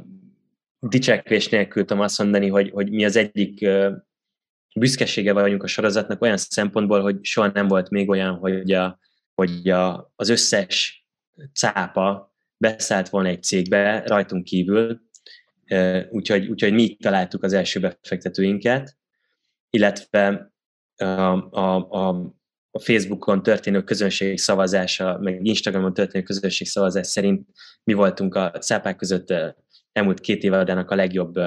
dicsekvés nélkül tudom azt mondani, hogy, hogy mi az egyik büszkesége vagyunk a sorozatnak olyan szempontból, hogy soha nem volt még olyan, hogy, a, hogy a, az összes cápa beszállt volna egy cégbe rajtunk kívül, úgyhogy, úgyhogy mi találtuk az első befektetőinket, illetve a, a, a, Facebookon történő közönség szavazása, meg Instagramon történő közönség szavazás szerint mi voltunk a cápák között elmúlt két évadának a legjobb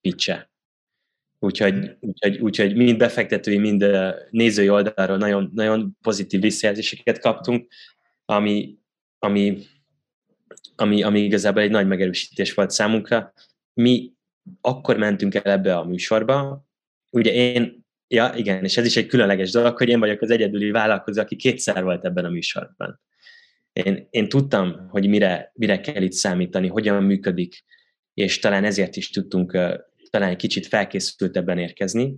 pitche. Úgyhogy, úgyhogy, úgyhogy mind befektetői, mind nézői oldalról nagyon, nagyon pozitív visszajelzéseket kaptunk, ami, ami, ami, ami igazából egy nagy megerősítés volt számunkra. Mi akkor mentünk el ebbe a műsorba, ugye én, ja igen, és ez is egy különleges dolog, hogy én vagyok az egyedüli vállalkozó, aki kétszer volt ebben a műsorban. Én, én tudtam, hogy mire, mire kell itt számítani, hogyan működik, és talán ezért is tudtunk talán egy kicsit felkészültebben érkezni.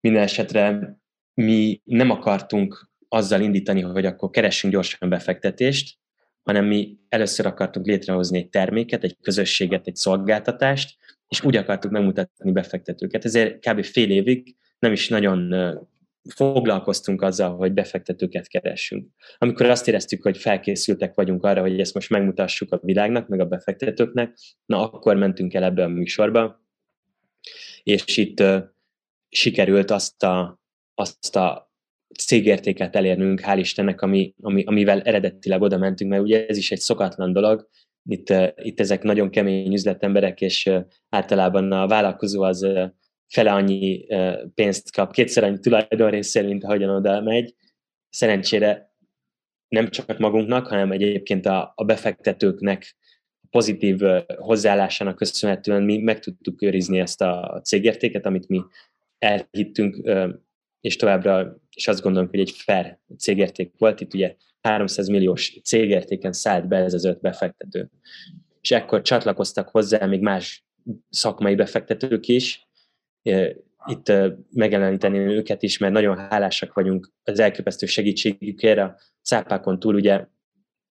Minden esetre mi nem akartunk azzal indítani, hogy akkor keressünk gyorsan befektetést, hanem mi először akartunk létrehozni egy terméket, egy közösséget, egy szolgáltatást, és úgy akartuk megmutatni befektetőket. Ezért kb. fél évig nem is nagyon foglalkoztunk azzal, hogy befektetőket keressünk. Amikor azt éreztük, hogy felkészültek vagyunk arra, hogy ezt most megmutassuk a világnak, meg a befektetőknek, na akkor mentünk el ebbe a műsorba, és itt uh, sikerült azt a, azt a cégértéket elérnünk, hál' Istennek, ami, ami, amivel eredetileg oda mentünk, mert ugye ez is egy szokatlan dolog, itt, uh, itt ezek nagyon kemény üzletemberek, és uh, általában a vállalkozó az uh, fele annyi pénzt kap, kétszer annyi tulajdonrészél, mint ahogyan oda megy. Szerencsére nem csak magunknak, hanem egyébként a, a befektetőknek pozitív hozzáállásának köszönhetően mi meg tudtuk őrizni ezt a cégértéket, amit mi elhittünk, és továbbra is azt gondolom, hogy egy fair cégérték volt. Itt ugye 300 milliós cégértéken szállt be ez az öt befektető. És ekkor csatlakoztak hozzá még más szakmai befektetők is. Itt megjeleníteni őket is, mert nagyon hálásak vagyunk az elképesztő segítségükért. A szápákon túl ugye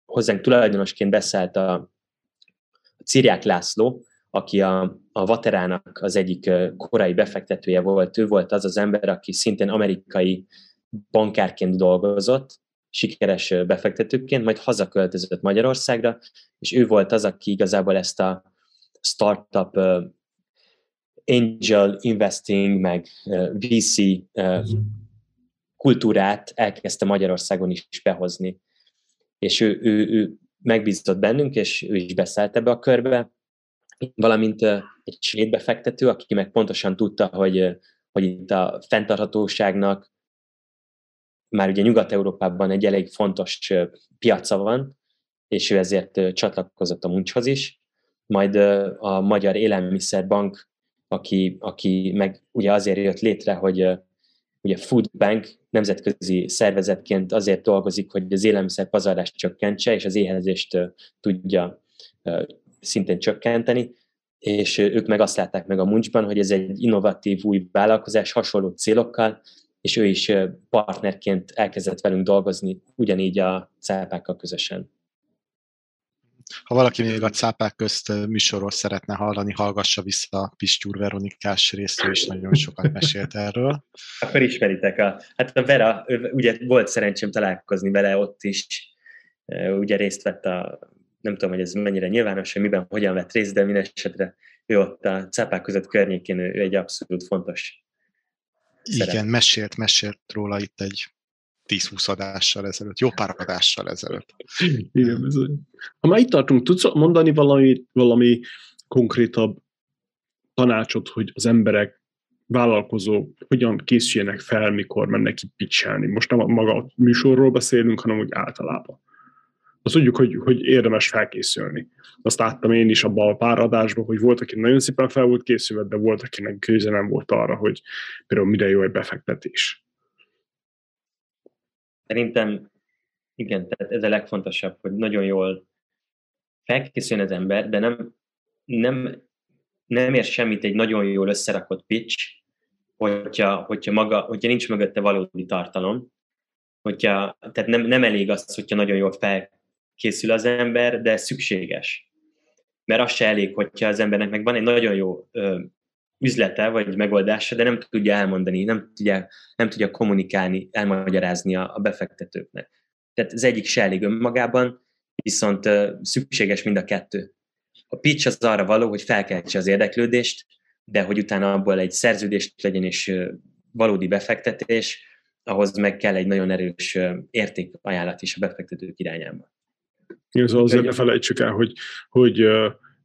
hozzánk tulajdonosként beszállt a Ciriák László, aki a, a Vaterának az egyik korai befektetője volt. Ő volt az az ember, aki szintén amerikai bankárként dolgozott, sikeres befektetőként, majd hazaköltözött Magyarországra, és ő volt az, aki igazából ezt a startup angel investing, meg VC kultúrát elkezdte Magyarországon is behozni. És ő, ő, ő megbízott bennünk, és ő is beszállt ebbe a körbe, valamint egy svéd befektető, aki meg pontosan tudta, hogy, hogy itt a fenntarthatóságnak már ugye Nyugat-Európában egy elég fontos piaca van, és ő ezért csatlakozott a Muncshoz is. Majd a Magyar Élelmiszerbank, aki, aki meg ugye azért jött létre, hogy ugye Food Bank nemzetközi szervezetként azért dolgozik, hogy az élelmiszer pazarlást csökkentse, és az éhezést tudja szintén csökkenteni, és ők meg azt látták meg a Muncsban, hogy ez egy innovatív új vállalkozás hasonló célokkal, és ő is partnerként elkezdett velünk dolgozni, ugyanígy a cápákkal közösen. Ha valaki még a cápák közt műsorról szeretne hallani, hallgassa vissza a Pistyúr Veronikás részt, és nagyon sokat mesélt erről. Akkor ismeritek. A, hát a Vera, ugye volt szerencsém találkozni vele ott is, ugye részt vett a, nem tudom, hogy ez mennyire nyilvános, hogy miben, hogyan vett részt, de minden esetre ő ott a cápák között környékén, ő, egy abszolút fontos igen, szerep. mesélt, mesélt róla itt egy 10-20 adással ezelőtt, jó pár adással ezelőtt. Igen, bizony. Ha már itt tartunk, tudsz mondani valami, valami konkrétabb tanácsot, hogy az emberek, vállalkozók hogyan készüljenek fel, mikor mennek ki pitchelni. Most nem maga a műsorról beszélünk, hanem úgy általában azt tudjuk, hogy, hogy érdemes felkészülni. Azt láttam én is abban a pár adásban, hogy volt, aki nagyon szépen fel volt készülve, de volt, akinek köze nem volt arra, hogy például mire jó egy befektetés. Szerintem igen, tehát ez a legfontosabb, hogy nagyon jól felkészüljön az ember, de nem, nem, nem ér semmit egy nagyon jól összerakott pitch, hogyha, hogyha, maga, hogyha nincs mögötte valódi tartalom, hogyha, tehát nem, nem elég az, hogyha nagyon jól fel, készül az ember, de szükséges. Mert az se elég, hogyha az embernek meg van egy nagyon jó ö, üzlete, vagy megoldása, de nem tudja elmondani, nem tudja, nem tudja kommunikálni, elmagyarázni a, a befektetőknek. Tehát az egyik se elég önmagában, viszont ö, szükséges mind a kettő. A pitch az arra való, hogy felkeltse az érdeklődést, de hogy utána abból egy szerződést legyen és ö, valódi befektetés, ahhoz meg kell egy nagyon erős értékajánlat is a befektetők irányába. Igen, szóval azért ne felejtsük el, hogy, hogy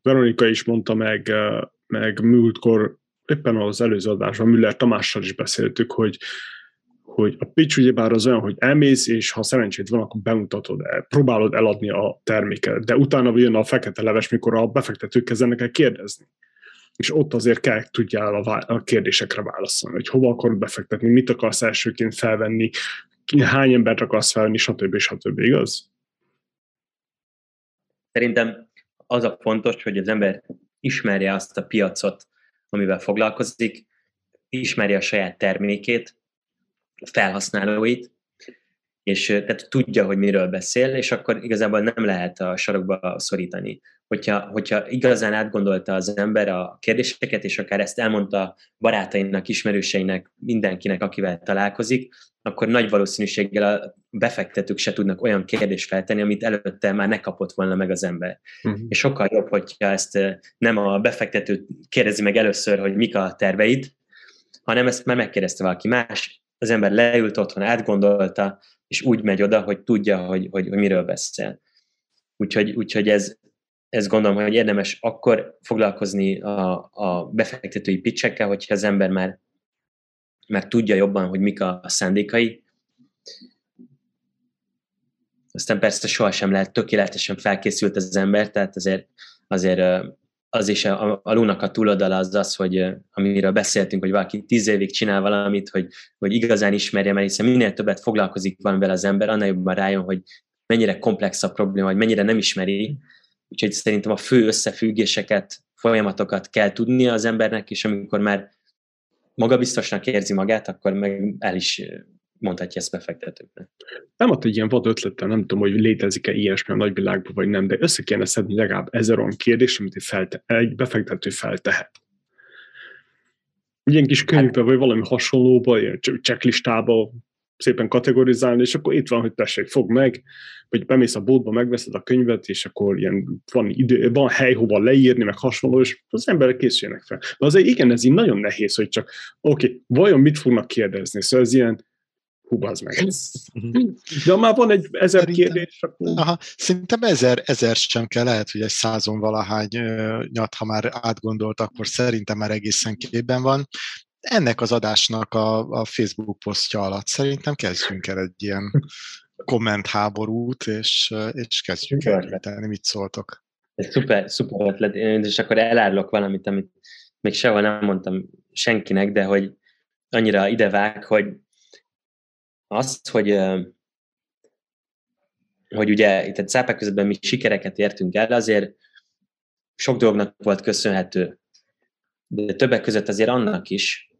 Veronika is mondta meg, meg múltkor, éppen az előző adásban Müller Tamással is beszéltük, hogy, hogy a pitch ugyebár az olyan, hogy elmész, és ha szerencsét van, akkor bemutatod, el, próbálod eladni a terméket, de utána jön a fekete leves, mikor a befektetők kezdenek el kérdezni. És ott azért kell tudjál a, a kérdésekre válaszolni, hogy hova akarod befektetni, mit akarsz elsőként felvenni, hány embert akarsz felvenni, stb. stb. Igaz? Szerintem az a fontos, hogy az ember ismerje azt a piacot, amivel foglalkozik, ismerje a saját termékét, a felhasználóit, és tehát tudja, hogy miről beszél, és akkor igazából nem lehet a sarokba szorítani. Hogyha, hogyha igazán átgondolta az ember a kérdéseket, és akár ezt elmondta barátainak, ismerőseinek, mindenkinek, akivel találkozik, akkor nagy valószínűséggel a befektetők se tudnak olyan kérdést feltenni, amit előtte már ne kapott volna meg az ember. Uh-huh. És sokkal jobb, hogyha ezt nem a befektető kérdezi meg először, hogy mik a terveid, hanem ezt már megkérdezte valaki más, az ember leült otthon, átgondolta, és úgy megy oda, hogy tudja, hogy, hogy, hogy miről beszél. Úgyhogy, úgyhogy ez, ez gondolom, hogy érdemes akkor foglalkozni a, a befektetői pitchekkel, hogyha az ember már, már tudja jobban, hogy mik a szándékai. Aztán persze sohasem lehet tökéletesen felkészült az ember, tehát azért, azért az is a, a lónak a túloldala az az, hogy amiről beszéltünk, hogy valaki tíz évig csinál valamit, hogy, hogy igazán ismerje, mert hiszen minél többet foglalkozik vele az ember, annál jobban rájön, hogy mennyire komplex a probléma, vagy mennyire nem ismeri. Úgyhogy szerintem a fő összefüggéseket, folyamatokat kell tudnia az embernek, és amikor már magabiztosnak érzi magát, akkor meg el is mondhatja ezt befektetőknek. Nem adta egy ilyen vad ötlettel, nem tudom, hogy létezik-e ilyesmi a nagyvilágban, vagy nem, de össze kéne szedni legalább ezer olyan kérdés, amit egy, felte, egy befektető feltehet. Ilyen kis könyvbe, hát, vagy valami hasonlóba, ilyen checklistába szépen kategorizálni, és akkor itt van, hogy tessék, fog meg, vagy bemész a boltba, megveszed a könyvet, és akkor ilyen van, idő, van hely, hova leírni, meg hasonló, és az emberek készüljenek fel. De azért igen, ez így nagyon nehéz, hogy csak, oké, okay, vajon mit fognak kérdezni? Szóval ez ilyen, hú, az meg. De már van egy ezer szerintem, kérdés, akkor... Aha, szerintem ezer, ezer sem kell, lehet, hogy egy százon valahány nyat, ha már átgondolt, akkor szerintem már egészen képben van. Ennek az adásnak a, a Facebook posztja alatt szerintem kezdjünk el egy ilyen kommentháborút, és, és kezdjünk el mit szóltok. Ez szuper, szuper ötlet, és akkor elárulok valamit, amit még sehol nem mondtam senkinek, de hogy annyira idevág, hogy azt, hogy, hogy ugye itt a cápák közöttben mi sikereket értünk el, azért sok dolognak volt köszönhető. De többek között azért annak is,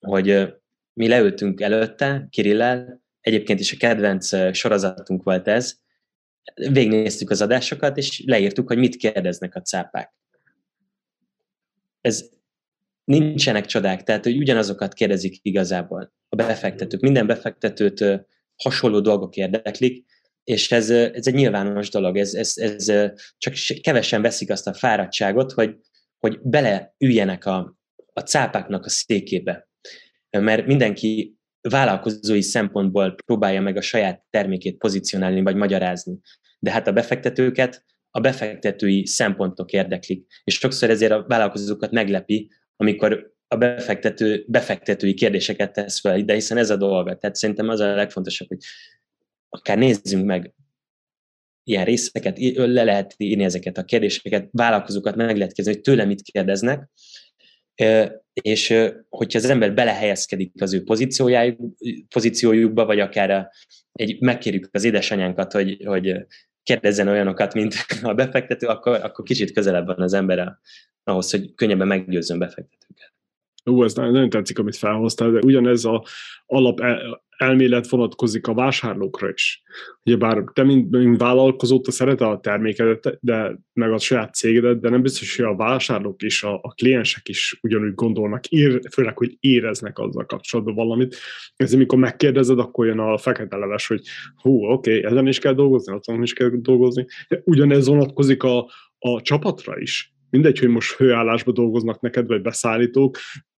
hogy mi leültünk előtte Kirillel, egyébként is a kedvenc sorozatunk volt ez, végignéztük az adásokat, és leírtuk, hogy mit kérdeznek a cápák. Ez nincsenek csodák, tehát hogy ugyanazokat kérdezik igazából a befektetők. Minden befektetőt hasonló dolgok érdeklik, és ez, ez egy nyilvános dolog, ez, ez, ez csak kevesen veszik azt a fáradtságot, hogy, hogy beleüljenek a, a cápáknak a székébe. Mert mindenki vállalkozói szempontból próbálja meg a saját termékét pozícionálni vagy magyarázni. De hát a befektetőket a befektetői szempontok érdeklik. És sokszor ezért a vállalkozókat meglepi, amikor a befektető befektetői kérdéseket tesz fel, de hiszen ez a dolga. Tehát szerintem az a legfontosabb, hogy akár nézzünk meg ilyen részeket, le lehet írni ezeket a kérdéseket, vállalkozókat meg lehet kérdezni, hogy tőle mit kérdeznek, és hogyha az ember belehelyezkedik az ő pozíciójukba, vagy akár egy, megkérjük az édesanyánkat, hogy, hogy kérdezzen olyanokat, mint a befektető, akkor, akkor kicsit közelebb van az ember ahhoz, hogy könnyebben meggyőzzön befektetőket. Ú, ez nagyon tetszik, amit felhoztál, de ugyanez a alap elmélet vonatkozik a vásárlókra is. Ugye bár te, mint, mint vállalkozó, te szereted a termékedet, de meg a saját cégedet, de nem biztos, hogy a vásárlók is, a, a kliensek is ugyanúgy gondolnak, ér, főleg, hogy éreznek azzal kapcsolatban valamit. Ez amikor megkérdezed, akkor jön a fekete leves, hogy hú, oké, okay, ezen is kell dolgozni, azon is kell dolgozni. De ugyanez vonatkozik a, a csapatra is. Mindegy, hogy most főállásban dolgoznak neked, vagy beszállítók,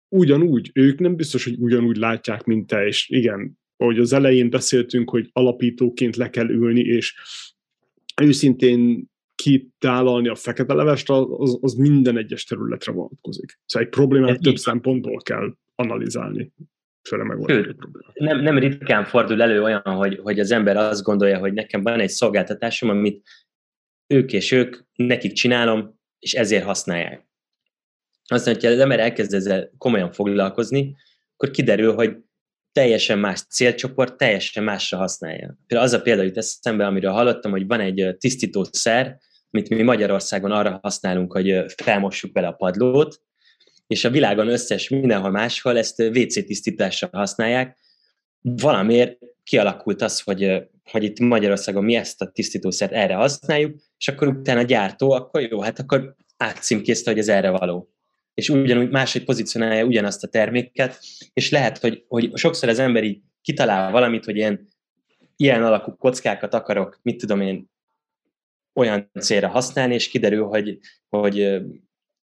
ugyanúgy, ők nem biztos, hogy ugyanúgy látják, mint te, és igen, ahogy az elején beszéltünk, hogy alapítóként le kell ülni, és őszintén kitálalni a fekete levest, az, az minden egyes területre vonatkozik. Szóval egy problémát több szempontból kell analizálni. Sőt, nem, nem ritkán fordul elő olyan, hogy, hogy az ember azt gondolja, hogy nekem van egy szolgáltatásom, amit ők és ők, nekik csinálom, és ezért használják. Aztán, hogyha az ember elkezd ezzel komolyan foglalkozni, akkor kiderül, hogy teljesen más célcsoport, teljesen másra használja. Például az a példa jut eszembe, amiről hallottam, hogy van egy tisztítószer, amit mi Magyarországon arra használunk, hogy felmossuk vele a padlót, és a világon összes mindenhol máshol ezt WC tisztításra használják. Valamiért kialakult az, hogy, hogy itt Magyarországon mi ezt a tisztítószert erre használjuk, és akkor utána a gyártó, akkor jó, hát akkor átcímkézte, hogy ez erre való és ugyanúgy máshogy pozícionálja ugyanazt a terméket, és lehet, hogy, hogy sokszor az ember így kitalál valamit, hogy ilyen, ilyen alakú kockákat akarok, mit tudom én, olyan célra használni, és kiderül, hogy, hogy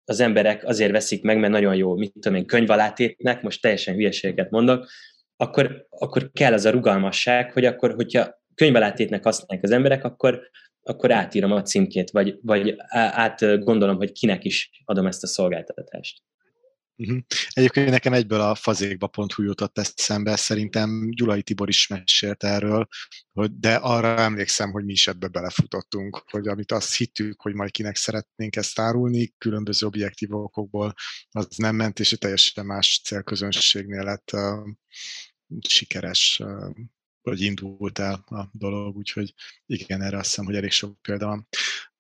az emberek azért veszik meg, mert nagyon jó, mit tudom én, könyvalátétnek, most teljesen hülyeséget mondok, akkor, akkor kell az a rugalmasság, hogy akkor, hogyha könyvalátétnek használják az emberek, akkor, akkor átírom a címkét, vagy, vagy át gondolom, hogy kinek is adom ezt a szolgáltatást. Uh-huh. Egyébként nekem egyből a fazékba.hu jutott ezt szembe, szerintem Gyulai Tibor is mesélt erről, hogy, de arra emlékszem, hogy mi is ebbe belefutottunk, hogy amit azt hittük, hogy majd kinek szeretnénk ezt árulni, különböző objektív okokból, az nem ment, és teljesen más célközönségnél lett uh, sikeres uh, vagy indult el a dolog, úgyhogy igen, erre azt hiszem, hogy elég sok példa van.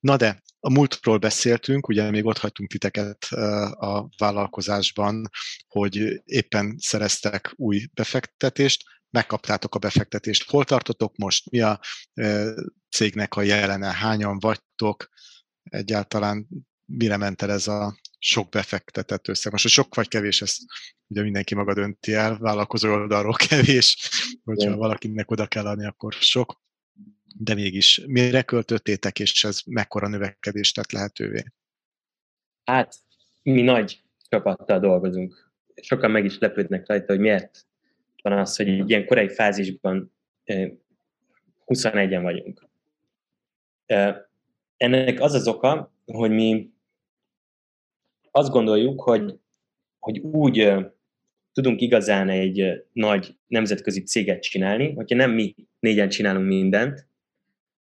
Na de, a múltról beszéltünk, ugye még ott hagytunk titeket a vállalkozásban, hogy éppen szereztek új befektetést, megkaptátok a befektetést. Hol tartotok most? Mi a cégnek a jelene? Hányan vagytok? Egyáltalán mire ment el ez a sok befektetett összeg? Most, hogy sok vagy kevés, ezt ugye mindenki maga dönti el, vállalkozó oldalról kevés, hogyha Igen. valakinek oda kell adni, akkor sok. De mégis, mire költöttétek, és ez mekkora növekedést tett lehetővé? Hát, mi nagy csapattal dolgozunk. Sokan meg is lepődnek rajta, hogy miért van az, hogy egy ilyen korai fázisban 21-en vagyunk. Ennek az az oka, hogy mi azt gondoljuk, hogy, hogy úgy tudunk igazán egy nagy nemzetközi céget csinálni, hogyha nem mi négyen csinálunk mindent,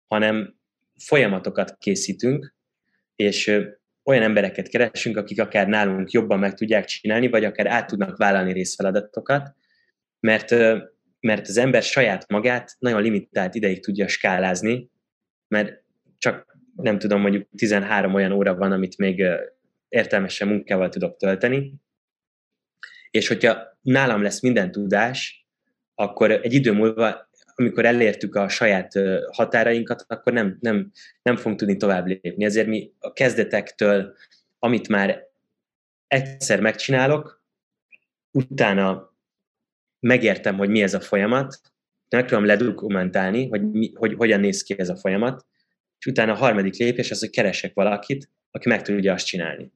hanem folyamatokat készítünk, és olyan embereket keresünk, akik akár nálunk jobban meg tudják csinálni, vagy akár át tudnak vállalni részfeladatokat, mert, mert az ember saját magát nagyon limitált ideig tudja skálázni, mert csak nem tudom, mondjuk 13 olyan óra van, amit még értelmesen munkával tudok tölteni, és hogyha nálam lesz minden tudás, akkor egy idő múlva, amikor elértük a saját határainkat, akkor nem, nem, nem fogunk tudni tovább lépni. Ezért mi a kezdetektől, amit már egyszer megcsinálok, utána megértem, hogy mi ez a folyamat, meg tudom ledokumentálni, hogy, mi, hogy hogyan néz ki ez a folyamat, és utána a harmadik lépés az, hogy keresek valakit, aki meg tudja azt csinálni.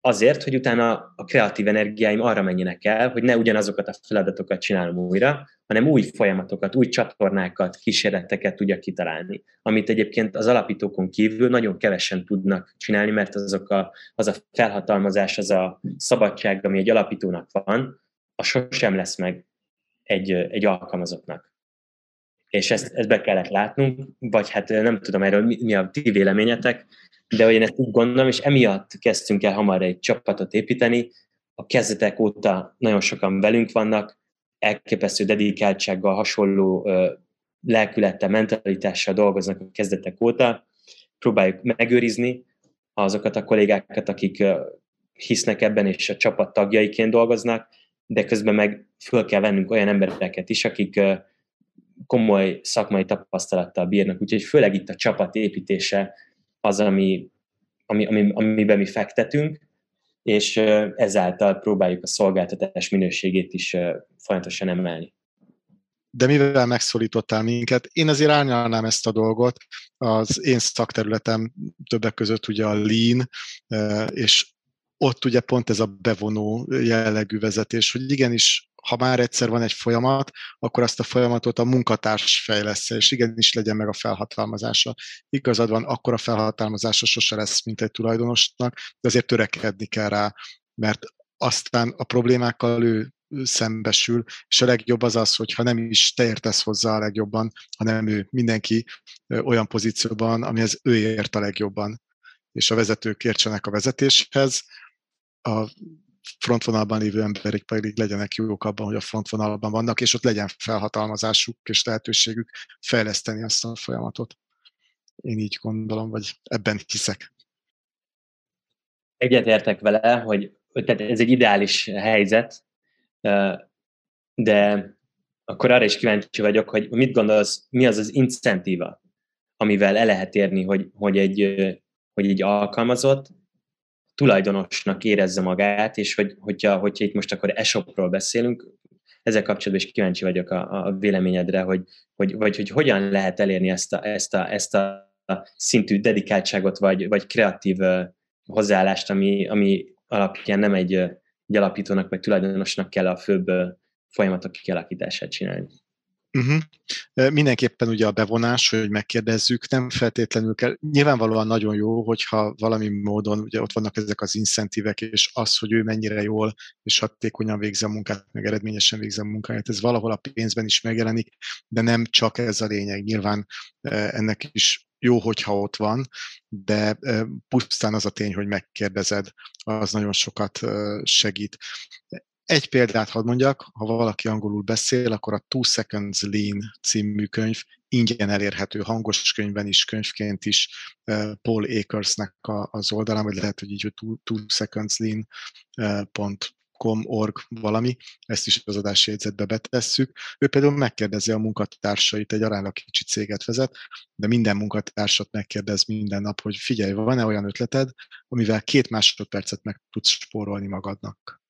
Azért, hogy utána a kreatív energiáim arra menjenek el, hogy ne ugyanazokat a feladatokat csinálom újra, hanem új folyamatokat, új csatornákat, kísérleteket tudjak kitalálni. Amit egyébként az alapítókon kívül nagyon kevesen tudnak csinálni, mert azok a, az a felhatalmazás, az a szabadság, ami egy alapítónak van, a sosem lesz meg egy, egy alkalmazottnak. És ezt, ezt be kellett látnunk, vagy hát nem tudom erről mi, mi a ti véleményetek, de hogy én ezt úgy gondolom, és emiatt kezdtünk el hamar egy csapatot építeni, a kezdetek óta nagyon sokan velünk vannak, elképesztő dedikáltsággal, hasonló lelkülettel, mentalitással dolgoznak a kezdetek óta, próbáljuk megőrizni azokat a kollégákat, akik hisznek ebben, és a csapat tagjaiként dolgoznak, de közben meg föl kell vennünk olyan embereket is, akik komoly szakmai tapasztalattal bírnak, úgyhogy főleg itt a csapat építése az, ami, ami, ami, amiben mi fektetünk, és ezáltal próbáljuk a szolgáltatás minőségét is folyamatosan emelni. De mivel megszólítottál minket, én azért árnyalnám ezt a dolgot. Az én szakterületem többek között ugye a lean, és ott ugye pont ez a bevonó jellegű vezetés, hogy igenis, ha már egyszer van egy folyamat, akkor azt a folyamatot a munkatárs fejlesz és igenis legyen meg a felhatalmazása. Igazad van, akkor a felhatalmazása sose lesz, mint egy tulajdonosnak, de azért törekedni kell rá, mert aztán a problémákkal ő szembesül, és a legjobb az az, hogy ha nem is te értesz hozzá a legjobban, hanem ő mindenki olyan pozícióban, amihez ő ért a legjobban, és a vezetők értsenek a vezetéshez, a frontvonalban lévő emberek pedig legyenek jók abban, hogy a frontvonalban vannak, és ott legyen felhatalmazásuk és lehetőségük fejleszteni azt a folyamatot. Én így gondolom, vagy ebben hiszek. Egyetértek vele, hogy tehát ez egy ideális helyzet, de akkor arra is kíváncsi vagyok, hogy mit gondolsz, mi az az incentíva, amivel el lehet érni, hogy, hogy, egy, hogy egy alkalmazott tulajdonosnak érezze magát, és hogy, hogyha, hogyha itt most akkor e-shopról beszélünk, ezzel kapcsolatban is kíváncsi vagyok a, a véleményedre, hogy, hogy, vagy hogy hogyan lehet elérni ezt a, ezt a, ezt a szintű dedikáltságot, vagy, vagy kreatív hozzáállást, ami, ami alapján nem egy, egy alapítónak, vagy tulajdonosnak kell a főbb folyamatok kialakítását csinálni. Uh-huh. Mindenképpen ugye a bevonás, hogy megkérdezzük, nem feltétlenül kell. Nyilvánvalóan nagyon jó, hogyha valami módon ugye ott vannak ezek az incentívek, és az, hogy ő mennyire jól és hatékonyan végzi a munkát, meg eredményesen végzi a munkáját, ez valahol a pénzben is megjelenik, de nem csak ez a lényeg. Nyilván ennek is jó, hogyha ott van, de pusztán az a tény, hogy megkérdezed, az nagyon sokat segít egy példát hadd mondjak, ha valaki angolul beszél, akkor a Two Seconds Lean című könyv ingyen elérhető hangos könyvben is, könyvként is Paul Akersnek az oldalán, vagy lehet, hogy így, hogy two, seconds lean org valami, ezt is az adási jegyzetbe betesszük. Ő például megkérdezi a munkatársait, egy aránylag kicsi céget vezet, de minden munkatársat megkérdez minden nap, hogy figyelj, van-e olyan ötleted, amivel két másodpercet meg tudsz spórolni magadnak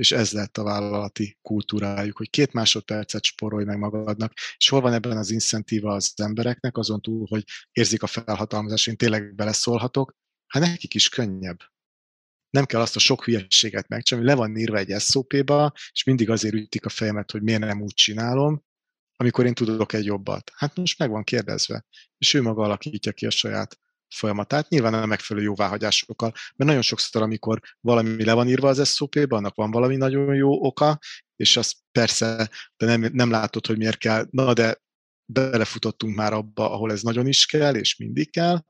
és ez lett a vállalati kultúrájuk, hogy két másodpercet sporolj meg magadnak, és hol van ebben az incentíva az embereknek, azon túl, hogy érzik a felhatalmazást, én tényleg beleszólhatok, hát nekik is könnyebb. Nem kell azt a sok hülyeséget megcsinálni, le van írva egy SOP-ba, és mindig azért ütik a fejemet, hogy miért nem úgy csinálom, amikor én tudok egy jobbat. Hát most meg van kérdezve, és ő maga alakítja ki a saját folyamatát, nyilván a megfelelő jóváhagyásokkal, mert nagyon sokszor, amikor valami le van írva az SOP-ba, annak van valami nagyon jó oka, és azt persze de nem, nem látod, hogy miért kell, na de belefutottunk már abba, ahol ez nagyon is kell, és mindig kell,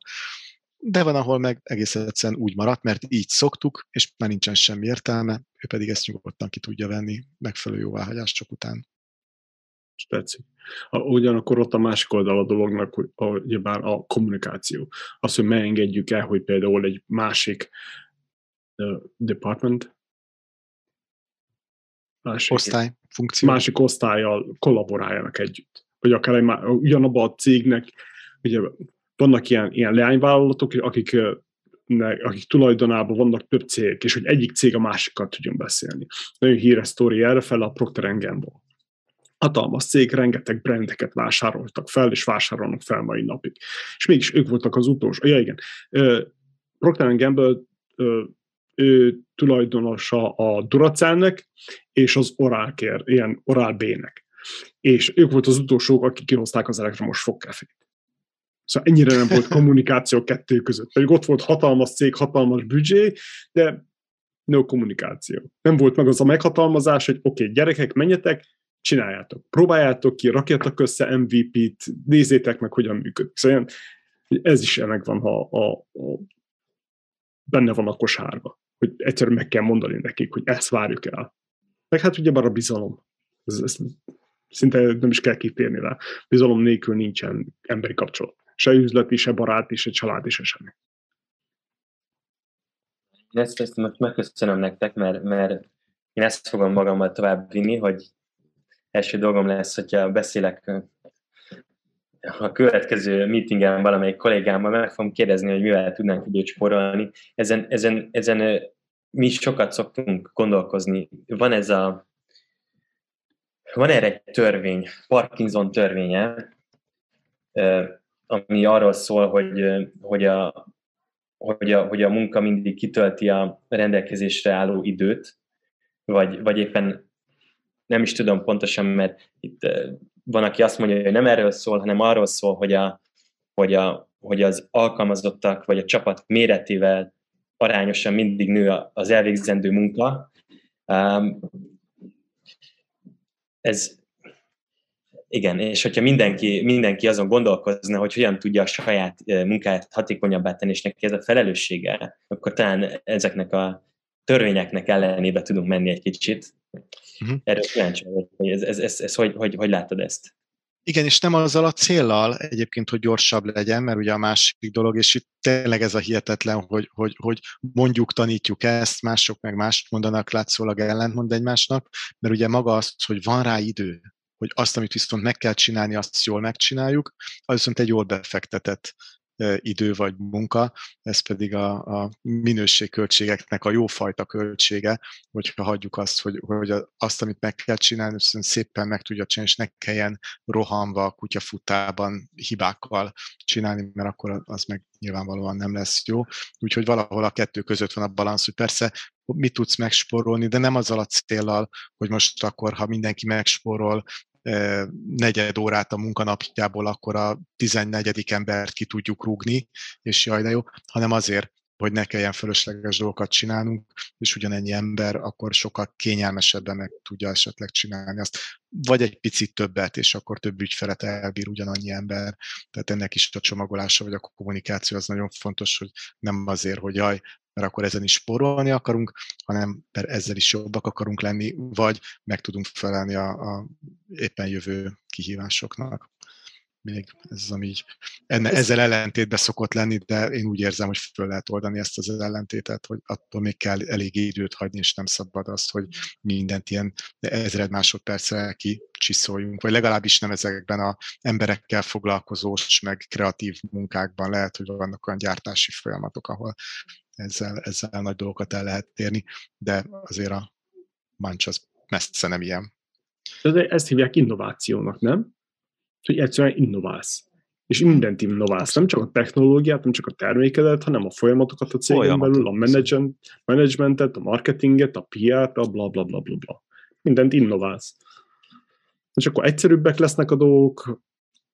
de van, ahol meg egész egyszerűen úgy maradt, mert így szoktuk, és már nincsen semmi értelme, ő pedig ezt nyugodtan ki tudja venni megfelelő jóváhagyások után és tetszik. A, ugyanakkor ott a másik oldal a dolognak, hogy a, ugyebár a kommunikáció. Az, hogy megengedjük el, hogy például egy másik uh, department, másik, osztály, funkció. másik osztályjal kollaboráljanak együtt. Vagy akár egy, ugyanabban a cégnek, ugye vannak ilyen, ilyen leányvállalatok, akik akik tulajdonában vannak több cég, és hogy egyik cég a másikkal tudjon beszélni. Nagyon híres sztori erre fel a Procter Gamble hatalmas cég, rengeteg brandeket vásároltak fel, és vásárolnak fel mai napig. És mégis ők voltak az utolsó. Ja, igen. Procter Gamble ő tulajdonosa a Duracelnek és az Oralcare, ilyen Oral B-nek. És ők volt az utolsók, akik kihozták az elektromos fogkefét. Szóval ennyire nem volt kommunikáció kettő között. Pedig ott volt hatalmas cég, hatalmas büdzsé, de no kommunikáció. Nem volt meg az a meghatalmazás, hogy oké, okay, gyerekek, menjetek, csináljátok. Próbáljátok ki, rakjatok össze MVP-t, nézzétek meg, hogyan működik. Szóval ez is megvan, ha a, a, benne van a kosárba. Hogy egyszerűen meg kell mondani nekik, hogy ezt várjuk el. Meg hát ugye a bizalom. Ez, ez szinte nem is kell kitérni rá. Bizalom nélkül nincsen emberi kapcsolat. Se üzleti, se baráti, se családi, se semmi. Ezt, ezt megköszönöm nektek, mert, mert én ezt fogom magammal tovább vinni, hogy első dolgom lesz, hogyha beszélek a következő meetingen valamelyik kollégámmal, meg fogom kérdezni, hogy mivel tudnánk időt spórolni. Ezen, ezen, ezen mi sokat szoktunk gondolkozni. Van ez a van erre egy törvény, Parkinson törvénye, ami arról szól, hogy, hogy, a, hogy, a, hogy a munka mindig kitölti a rendelkezésre álló időt, vagy, vagy éppen nem is tudom pontosan, mert itt van, aki azt mondja, hogy nem erről szól, hanem arról szól, hogy, a, hogy, a, hogy az alkalmazottak vagy a csapat méretével arányosan mindig nő az elvégzendő munka. Ez, igen, és hogyha mindenki, mindenki azon gondolkozna, hogy hogyan tudja a saját munkáját hatékonyabbá tenni, és neki ez a felelőssége, akkor talán ezeknek a törvényeknek ellenébe tudunk menni egy kicsit, Uh-huh. Erről kíváncsi hogy ez, ez, ez, ez hogy, hogy, hogy látod ezt? Igen, és nem azzal a céllal egyébként, hogy gyorsabb legyen, mert ugye a másik dolog, és itt tényleg ez a hihetetlen, hogy, hogy, hogy mondjuk, tanítjuk ezt, mások meg mást mondanak, látszólag ellentmond egymásnak, mert ugye maga az, hogy van rá idő, hogy azt, amit viszont meg kell csinálni, azt jól megcsináljuk, az viszont egy jól befektetett idő vagy munka, ez pedig a, a minőségköltségeknek a jófajta költsége, hogyha hagyjuk azt, hogy, hogy azt, amit meg kell csinálni, szépen meg tudja csinálni, és ne kelljen rohanva, kutyafutában, hibákkal csinálni, mert akkor az meg nyilvánvalóan nem lesz jó. Úgyhogy valahol a kettő között van a balansz, hogy persze mit tudsz megspórolni, de nem azzal a célral, hogy most akkor, ha mindenki megspórol negyed órát a munkanapjából, akkor a 14. embert ki tudjuk rúgni, és jaj, de jó, hanem azért, hogy ne kelljen fölösleges dolgokat csinálnunk, és ugyanennyi ember akkor sokkal kényelmesebben meg tudja esetleg csinálni azt. Vagy egy picit többet, és akkor több ügyfelet elbír ugyanannyi ember. Tehát ennek is a csomagolása, vagy a kommunikáció az nagyon fontos, hogy nem azért, hogy jaj, mert akkor ezen is spórolni akarunk, hanem ezzel is jobbak akarunk lenni, vagy meg tudunk felelni a, a éppen jövő kihívásoknak. Még ez az, ami így, enne, ezzel ellentétben szokott lenni, de én úgy érzem, hogy föl lehet oldani ezt az ellentétet, hogy attól még kell elég időt hagyni, és nem szabad azt, hogy mindent ilyen ezred másodpercre kicsiszóljunk, vagy legalábbis nem ezekben a emberekkel foglalkozós, meg kreatív munkákban lehet, hogy vannak olyan gyártási folyamatok, ahol ezzel, ezzel nagy dolgokat el lehet érni, de azért a mancs az messze nem ilyen. Ezt hívják innovációnak, nem? hogy egyszerűen innoválsz. És mindent innoválsz, nem csak a technológiát, nem csak a termékedet, hanem a folyamatokat a cégen Folyamat. belül, a managementet, a marketinget, a PR-t, a bla bla bla bla bla. Mindent innoválsz. És akkor egyszerűbbek lesznek a dolgok,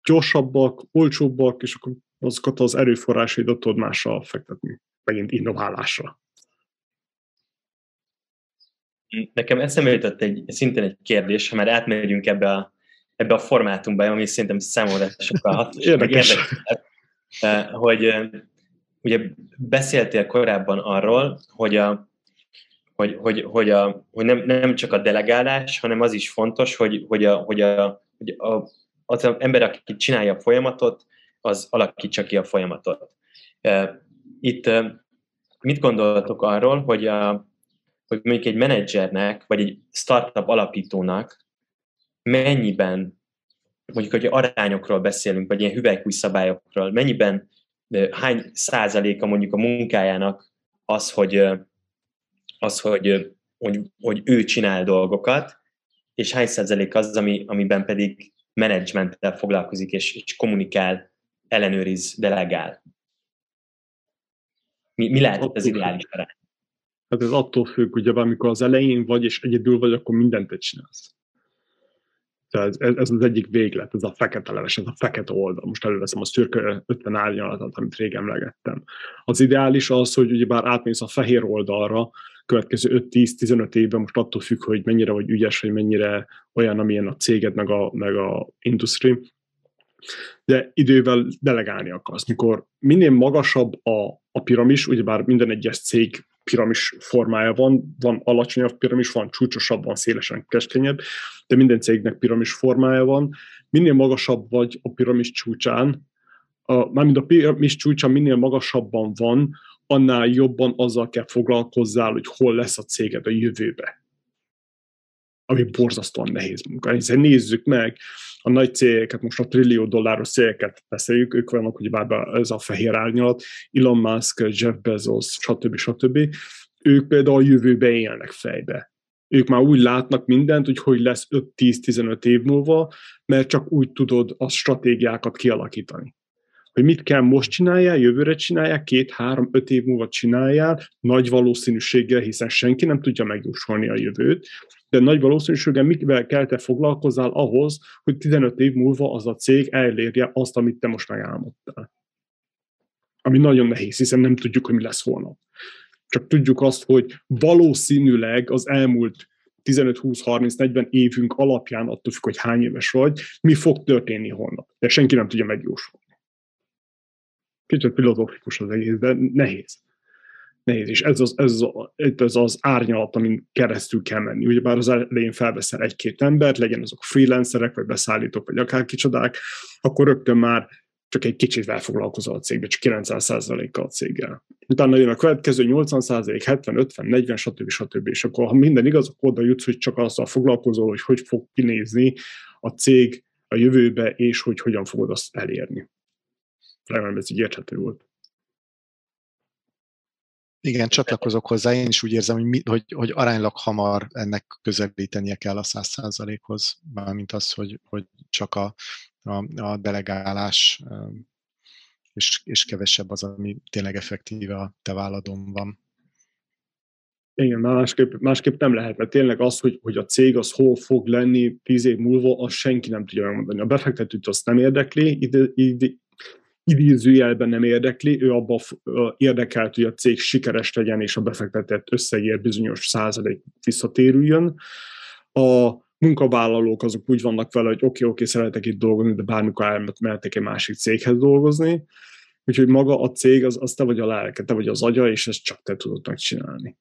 gyorsabbak, olcsóbbak, és akkor azokat az erőforrásaidat tudod másra fektetni. Megint innoválásra. Nekem eszembe jutott egy, szintén egy kérdés, ha már átmegyünk ebbe a ebbe a formátumba, ami szerintem számomra sokkal hat, érdekes. Eh, hogy eh, ugye beszéltél korábban arról, hogy, a, hogy, hogy, hogy, a, hogy nem, nem csak a delegálás, hanem az is fontos, hogy, hogy, a, hogy, a, hogy a, az az ember, aki csinálja a folyamatot, az alakítsa ki a folyamatot. Itt mit gondoltok arról, hogy, a, hogy mondjuk egy menedzsernek, vagy egy startup alapítónak mennyiben, mondjuk, hogy arányokról beszélünk, vagy ilyen hüvelykúj szabályokról, mennyiben, hány százaléka mondjuk a munkájának az, hogy, az, hogy, hogy, hogy ő csinál dolgokat, és hány százalék az, ami, amiben pedig menedzsmenttel foglalkozik, és, és kommunikál, ellenőriz, delegál. Mi, mi lehet az ideális arány? Hát ez attól függ, ugye, amikor az elején vagy, és egyedül vagy, akkor mindent te csinálsz. Tehát ez, ez az egyik véglet, ez a fekete leves, ez a fekete oldal. Most előveszem a szürke 50 árnyalatot, amit rég emlegettem. Az ideális az, hogy ugyebár átmész a fehér oldalra, következő 5-10-15 évben, most attól függ, hogy mennyire vagy ügyes, hogy mennyire olyan, amilyen a céged, meg a, meg a industry, de idővel delegálni akarsz. Mikor minél magasabb a, a piramis, ugyebár minden egyes cég piramis formája van, van alacsonyabb piramis, van csúcsosabb, van szélesen keskenyebb, de minden cégnek piramis formája van. Minél magasabb vagy a piramis csúcsán, a, mármint a piramis csúcsán minél magasabban van, annál jobban azzal kell foglalkozzál, hogy hol lesz a céged a jövőbe. Ami borzasztóan nehéz munka. Hiszen nézzük meg, a nagy cégeket, most a trillió dolláros cégeket beszéljük, ők vannak ugye bár ez a fehér árnyalat, Elon Musk, Jeff Bezos, stb. stb. Ők például a jövőbe élnek fejbe. Ők már úgy látnak mindent, hogy hogy lesz 5-10-15 év múlva, mert csak úgy tudod a stratégiákat kialakítani hogy mit kell most csináljál, jövőre csinálják, két, három, öt év múlva csináljál, nagy valószínűséggel, hiszen senki nem tudja megjósolni a jövőt, de nagy valószínűséggel mivel kell te foglalkozzál ahhoz, hogy 15 év múlva az a cég elérje azt, amit te most megálmodtál. Ami nagyon nehéz, hiszen nem tudjuk, hogy mi lesz holnap. Csak tudjuk azt, hogy valószínűleg az elmúlt 15-20-30-40 évünk alapján, attól függ, hogy hány éves vagy, mi fog történni holnap. De senki nem tudja megjósolni. Kicsit filozófikus az egész, de nehéz nehéz, és ez az, ez az, ez az árnyalat, amin keresztül kell menni. Ugye bár az elején felveszel egy-két embert, legyen azok freelancerek, vagy beszállítók, vagy akár kicsodák, akkor rögtön már csak egy kicsit elfoglalkozol a cégbe, csak 90%-kal a céggel. Utána jön a következő 80%, 70, 50, 40, stb. stb. És akkor, ha minden igaz, akkor oda jutsz, hogy csak azzal foglalkozol, hogy hogy fog kinézni a cég a jövőbe, és hogy hogyan fogod azt elérni. Remélem ez így érthető volt. Igen, csatlakozok hozzá. Én is úgy érzem, hogy, mi, hogy, hogy aránylag hamar ennek közelítenie kell a száz százalékhoz, mármint az, hogy, hogy csak a, a, a delegálás és, és kevesebb az, ami tényleg effektíve a te válladon van. Igen, másképp, másképp nem lehet, mert tényleg az, hogy, hogy a cég az hol fog lenni tíz év múlva, azt senki nem tudja megmondani. A befektetőt azt nem érdekli, ide, ide, idézőjelben nem érdekli, ő abban érdekelt, hogy a cég sikeres legyen, és a befektetett összegért bizonyos százalék visszatérüljön. A munkavállalók azok úgy vannak vele, hogy oké, okay, oké, okay, szeretek itt dolgozni, de bármikor elmehetek egy másik céghez dolgozni, Úgyhogy maga a cég, az, az te vagy a lelke, te vagy az agya, és ezt csak te tudod megcsinálni.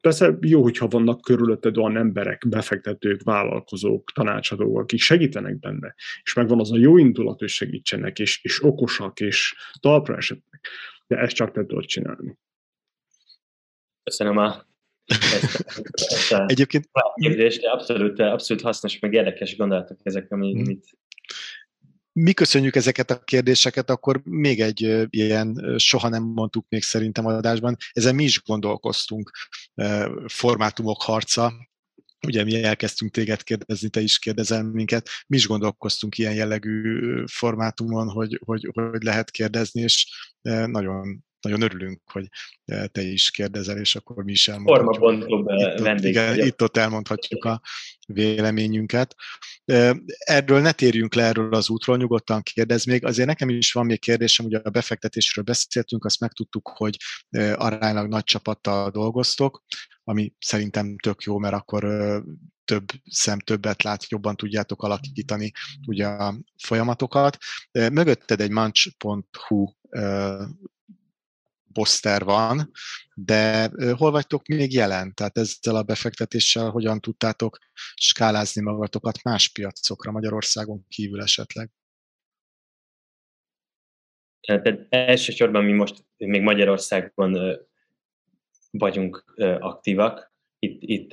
Persze jó, hogyha vannak körülötted olyan emberek, befektetők, vállalkozók, tanácsadók, akik segítenek benne, és megvan az a jó indulat, hogy segítsenek, és, és okosak, és talpra esetnek. De ezt csak te tudod csinálni. Köszönöm a ezt, ezt a Egyébként kérdést, de abszolút, abszolút hasznos, meg érdekes gondolatok ezek, amit mi köszönjük ezeket a kérdéseket, akkor még egy ilyen soha nem mondtuk még szerintem adásban, ezen mi is gondolkoztunk, formátumok harca, ugye mi elkezdtünk téged kérdezni, te is kérdezel minket, mi is gondolkoztunk ilyen jellegű formátumon, hogy, hogy, hogy lehet kérdezni, és nagyon, nagyon örülünk, hogy ö, te is kérdezel, és akkor mi is elmondhatjuk. Itt-ott, vendég igen, itt-ott elmondhatjuk a véleményünket. Ö, Erről ne térjünk le erről az útról, nyugodtan kérdez még. Azért nekem is van még kérdésem, ugye a befektetésről beszéltünk, azt megtudtuk, hogy aránylag nagy csapattal dolgoztok, ami szerintem tök jó, mert akkor több szem többet lát, jobban tudjátok alakítani ugye a folyamatokat. Mögötted egy manch.hu poszter van, de hol vagytok még jelen? Tehát ezzel a befektetéssel hogyan tudtátok skálázni magatokat más piacokra, Magyarországon kívül esetleg? Tehát elsősorban mi most még Magyarországon vagyunk aktívak. Itt, itt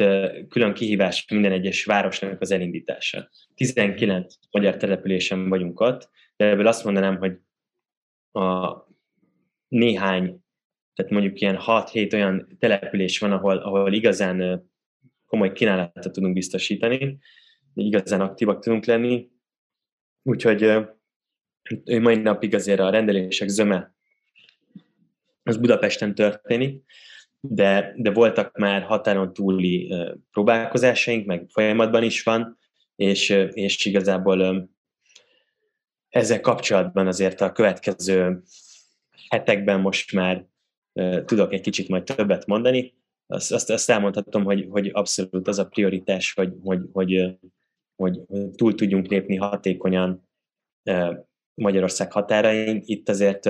külön kihívás minden egyes városnak az elindítása. 19 magyar településen vagyunk ott, de ebből azt mondanám, hogy a néhány, tehát mondjuk ilyen 6-7 olyan település van, ahol, ahol igazán komoly kínálatot tudunk biztosítani, igazán aktívak tudunk lenni. Úgyhogy ő mai napig azért a rendelések zöme az Budapesten történik, de, de voltak már határon túli próbálkozásaink, meg folyamatban is van, és, és igazából ezzel kapcsolatban azért a következő hetekben most már tudok egy kicsit majd többet mondani. Azt, azt, azt elmondhatom, hogy, hogy abszolút az a prioritás, hogy, hogy, hogy, hogy túl tudjunk lépni hatékonyan Magyarország határain. Itt azért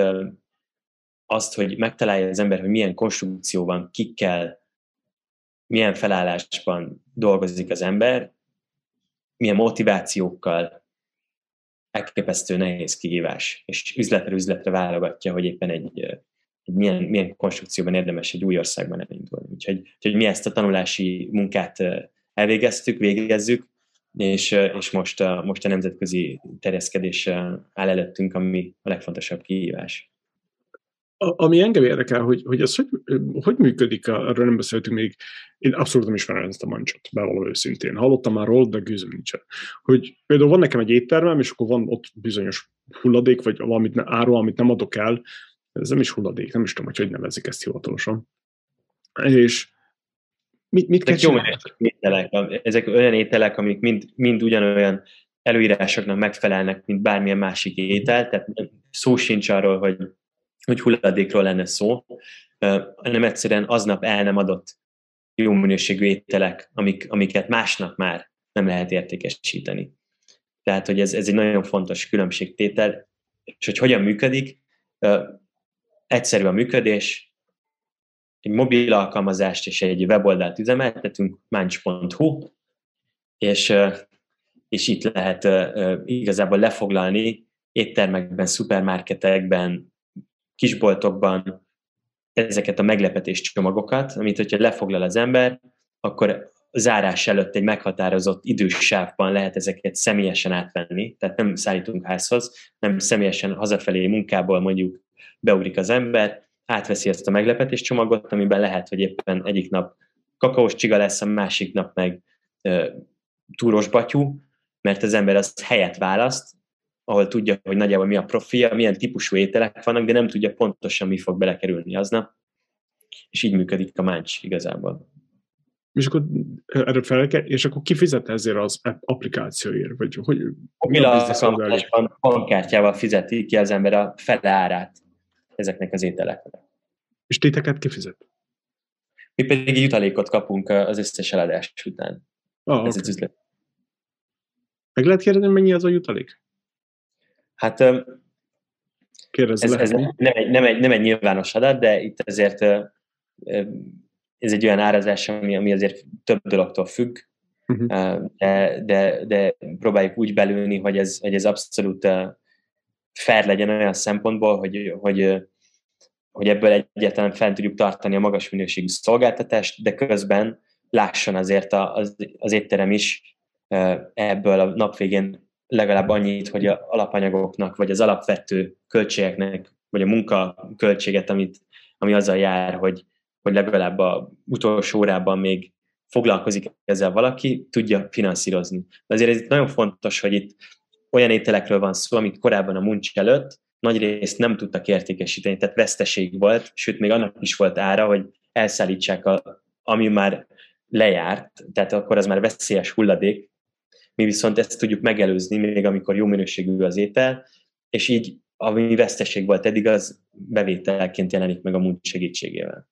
azt, hogy megtalálja az ember, hogy milyen konstrukcióban, kikkel, milyen felállásban dolgozik az ember, milyen motivációkkal, elképesztő nehéz kihívás, és üzletre üzletre válogatja, hogy éppen egy, egy milyen, milyen konstrukcióban érdemes egy új országban elindulni. Úgyhogy, úgyhogy mi ezt a tanulási munkát elvégeztük, végezzük, és, és most, a, most a nemzetközi terjeszkedés áll előttünk, ami a legfontosabb kihívás. Ami engem érdekel, hogy, hogy ez hogy, hogy működik, arról nem beszéltünk még, én abszolút nem ismerem ezt a mancsot, bevallom őszintén. Hallottam már róla, de gőzöm nincsen. Hogy például van nekem egy éttermem, és akkor van ott bizonyos hulladék, vagy valamit áru, amit nem adok el, ez nem is hulladék, nem is tudom, hogy hogy nevezik ezt hivatalosan. És mit, mit kell Ezek ételek, ezek olyan ételek, amik mind, mind ugyanolyan előírásoknak megfelelnek, mint bármilyen másik étel, tehát szó sincs arról, hogy, hogy hulladékról lenne szó, hanem egyszerűen aznap el nem adott jó minőségű ételek, amik, amiket másnap már nem lehet értékesíteni. Tehát, hogy ez, ez egy nagyon fontos különbségtétel, és hogy hogyan működik, egyszerű a működés, egy mobil alkalmazást és egy weboldalt üzemeltetünk, manch.hu, és, és itt lehet igazából lefoglalni éttermekben, szupermarketekben, kisboltokban ezeket a meglepetés csomagokat, amit hogyha lefoglal az ember, akkor zárás előtt egy meghatározott idősávban lehet ezeket személyesen átvenni, tehát nem szállítunk házhoz, nem személyesen hazafelé munkából mondjuk beugrik az ember, átveszi ezt a meglepetés csomagot, amiben lehet, hogy éppen egyik nap kakaós csiga lesz, a másik nap meg e, túros batyú, mert az ember az helyet választ, ahol tudja, hogy nagyjából mi a profilja, milyen típusú ételek vannak, de nem tudja pontosan, mi fog belekerülni aznap. És így működik a máncs igazából. És akkor erre fel kell, és akkor ki fizet ezért az applikációért? Vagy hogy, Mobil alkalmazásban bankkártyával fizeti ki az ember a fele árát ezeknek az ételeknek. És téteket kifizet? Mi pedig jutalékot kapunk az összes eladás után. Ah, Ez okay. az üzlet. Meg lehet kérdezni, mennyi az a jutalék? Hát Kérdezz ez, le. ez nem, egy, nem, egy, nem egy nyilvános adat, de itt azért ez egy olyan árazás, ami, ami azért több dologtól függ, uh-huh. de, de, de próbáljuk úgy belülni, hogy ez, hogy ez abszolút fair legyen olyan szempontból, hogy, hogy, hogy ebből egyáltalán fel tudjuk tartani a magas minőségű szolgáltatást, de közben lásson azért az, az étterem is ebből a nap végén legalább annyit, hogy a alapanyagoknak, vagy az alapvető költségeknek, vagy a munka költséget, amit, ami azzal jár, hogy, hogy legalább a utolsó órában még foglalkozik ezzel valaki, tudja finanszírozni. De azért ez nagyon fontos, hogy itt olyan ételekről van szó, amit korábban a muncs előtt nagy részt nem tudtak értékesíteni, tehát veszteség volt, sőt még annak is volt ára, hogy elszállítsák, a, ami már lejárt, tehát akkor az már veszélyes hulladék, mi viszont ezt tudjuk megelőzni, még amikor jó minőségű az étel, és így ami veszteség volt eddig, az bevételként jelenik meg a muncs segítségével.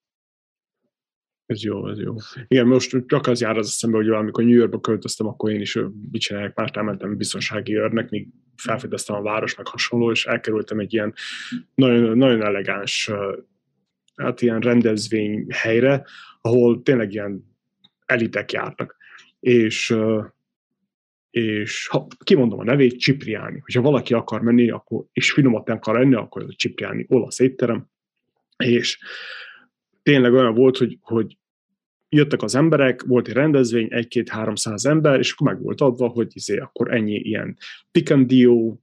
Ez jó, ez jó. Igen, most csak az jár az eszembe, hogy amikor New Yorkba költöztem, akkor én is mit csinálják, már elmentem biztonsági őrnek, míg felfedeztem a város, meg hasonló, és elkerültem egy ilyen nagyon, nagyon elegáns hát ilyen rendezvény helyre, ahol tényleg ilyen elitek járnak. És és ha kimondom a nevét, Cipriani. Hogyha valaki akar menni, akkor, és finomat akar enni, akkor ez a Cipriani olasz étterem, és tényleg olyan volt, hogy, hogy jöttek az emberek, volt egy rendezvény, egy-két-háromszáz ember, és akkor meg volt adva, hogy izé, akkor ennyi ilyen pikandió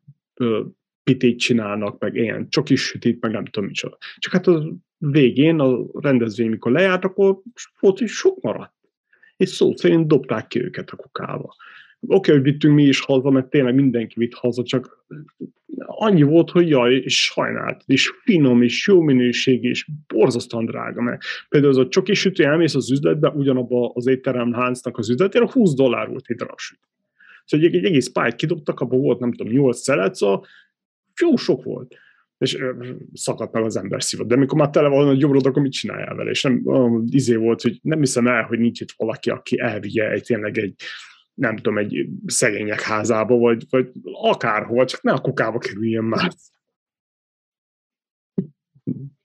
pitét csinálnak, meg ilyen csokis sütít, meg nem tudom micsoda. Csak hát a végén, a rendezvény, mikor lejárt, akkor volt, hogy sok maradt. És szó szerint dobták ki őket a kukába. Oké, okay, hogy vittünk mi is haza, mert tényleg mindenki vitt haza, csak annyi volt, hogy jaj, és sajnált, és finom, és jó minőség, és borzasztóan drága, mert például az a csoki sütő, elmész az üzletbe, ugyanabba az étterem háncnak az üzletére, 20 dollár volt egy darab sütő. Szóval egy, egy egész pályt kidobtak, abban volt, nem tudom, 8 szelet, jó sok volt és szakadt meg az ember szívod. De amikor már tele van a gyomrod, akkor mit csináljál vele? És nem izé volt, hogy nem hiszem el, hogy nincs itt valaki, aki elvigye egy tényleg egy nem tudom, egy szegények házába, vagy, vagy akárhol, csak ne a kukába kerüljön már.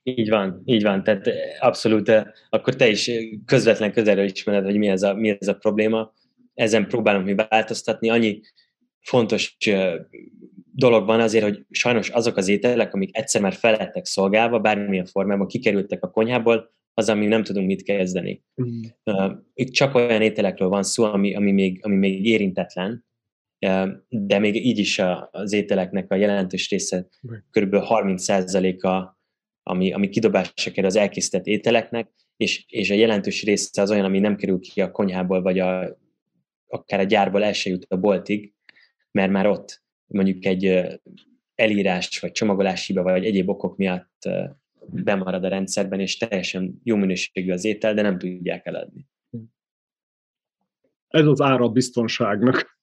Így van, így van. Tehát abszolút, akkor te is közvetlen közelről ismered, hogy mi ez a, mi ez a probléma. Ezen próbálunk mi változtatni. Annyi fontos dolog van azért, hogy sajnos azok az ételek, amik egyszer már felettek szolgálva, bármilyen formában kikerültek a konyhából, az, ami nem tudunk mit kezdeni. Mm. Uh, itt csak olyan ételekről van szó, ami, ami, még, ami még érintetlen, uh, de még így is a, az ételeknek a jelentős része, kb. 30%-a, ami, ami kidobásra kerül az elkészített ételeknek, és, és a jelentős része az olyan, ami nem kerül ki a konyhából, vagy a, akár a gyárból el se jut a boltig, mert már ott mondjuk egy elírás, vagy csomagolási hiba, vagy egyéb okok miatt bemarad a rendszerben, és teljesen jó minőségű az étel, de nem tudják eladni. Ez az ára a biztonságnak.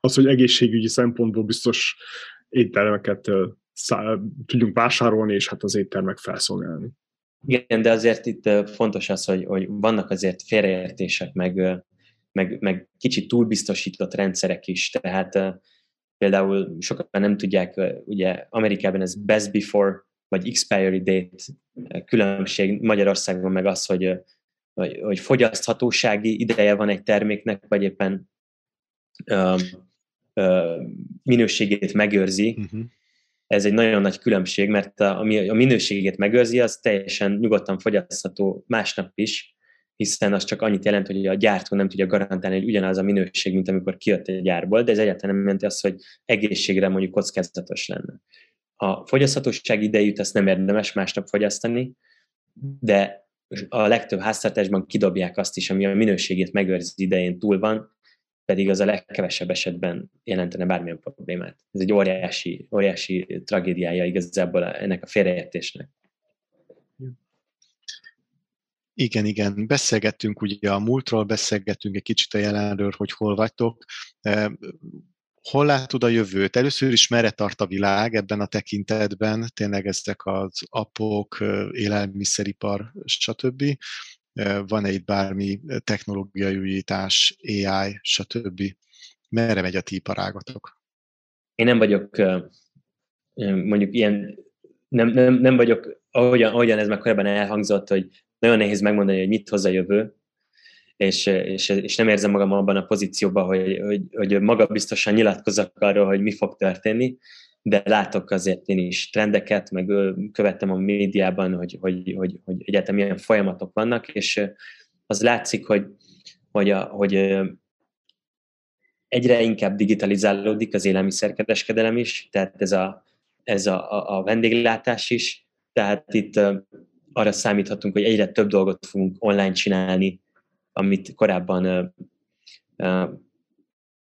Az, hogy egészségügyi szempontból biztos éttermeket tudjunk vásárolni, és hát az éttermek felszolgálni. Igen, de azért itt fontos az, hogy, hogy vannak azért félreértések, meg, meg, meg kicsit túlbiztosított rendszerek is, tehát például sokan nem tudják, ugye Amerikában ez best before vagy expiry date különbség Magyarországon meg az, hogy, hogy, hogy fogyaszthatósági ideje van egy terméknek, vagy éppen ö, ö, minőségét megőrzi. Uh-huh. Ez egy nagyon nagy különbség, mert a, ami a minőségét megőrzi, az teljesen nyugodtan fogyasztható másnap is, hiszen az csak annyit jelent, hogy a gyártó nem tudja garantálni, hogy ugyanaz a minőség, mint amikor kijött egy gyárból, de ez egyáltalán nem jelenti azt, hogy egészségre mondjuk kockázatos lenne a fogyaszthatóság idejét azt nem érdemes másnap fogyasztani, de a legtöbb háztartásban kidobják azt is, ami a minőségét megőrzi idején túl van, pedig az a legkevesebb esetben jelentene bármilyen problémát. Ez egy óriási, óriási tragédiája igazából ennek a félreértésnek. Igen, igen. Beszélgettünk ugye a múltról, beszélgettünk egy kicsit a jelenről, hogy hol vagytok hol látod a jövőt? Először is merre tart a világ ebben a tekintetben, tényleg ezek az apok, élelmiszeripar, stb. Van-e itt bármi technológiai újítás, AI, stb. Merre megy a ti iparágatok? Én nem vagyok mondjuk ilyen nem, nem, nem vagyok, ahogyan, ahogyan ez már korábban elhangzott, hogy nagyon nehéz megmondani, hogy mit hoz a jövő, és, és, és nem érzem magam abban a pozícióban, hogy, hogy, hogy magabiztosan nyilatkozzak arról, hogy mi fog történni, de látok azért én is trendeket, meg követtem a médiában, hogy, hogy, hogy, hogy egyáltalán milyen folyamatok vannak, és az látszik, hogy, hogy, a, hogy egyre inkább digitalizálódik az élelmiszerkereskedelem is, tehát ez a, ez a, a vendéglátás is, tehát itt arra számíthatunk, hogy egyre több dolgot fogunk online csinálni, amit korábban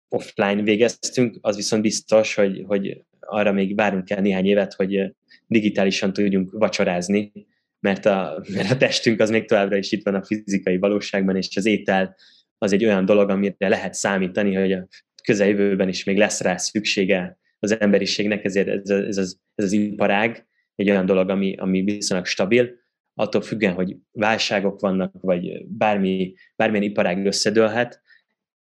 offline végeztünk, az viszont biztos, hogy, hogy arra még várunk kell néhány évet, hogy digitálisan tudjunk vacsorázni, mert a, mert a testünk az még továbbra is itt van a fizikai valóságban, és az étel az egy olyan dolog, amire lehet számítani, hogy a közeljövőben is még lesz rá szüksége az emberiségnek, ezért ez, ez, az, ez az iparág egy olyan dolog, ami, ami viszonylag stabil, attól függően, hogy válságok vannak, vagy bármi, bármilyen iparág összedőlhet,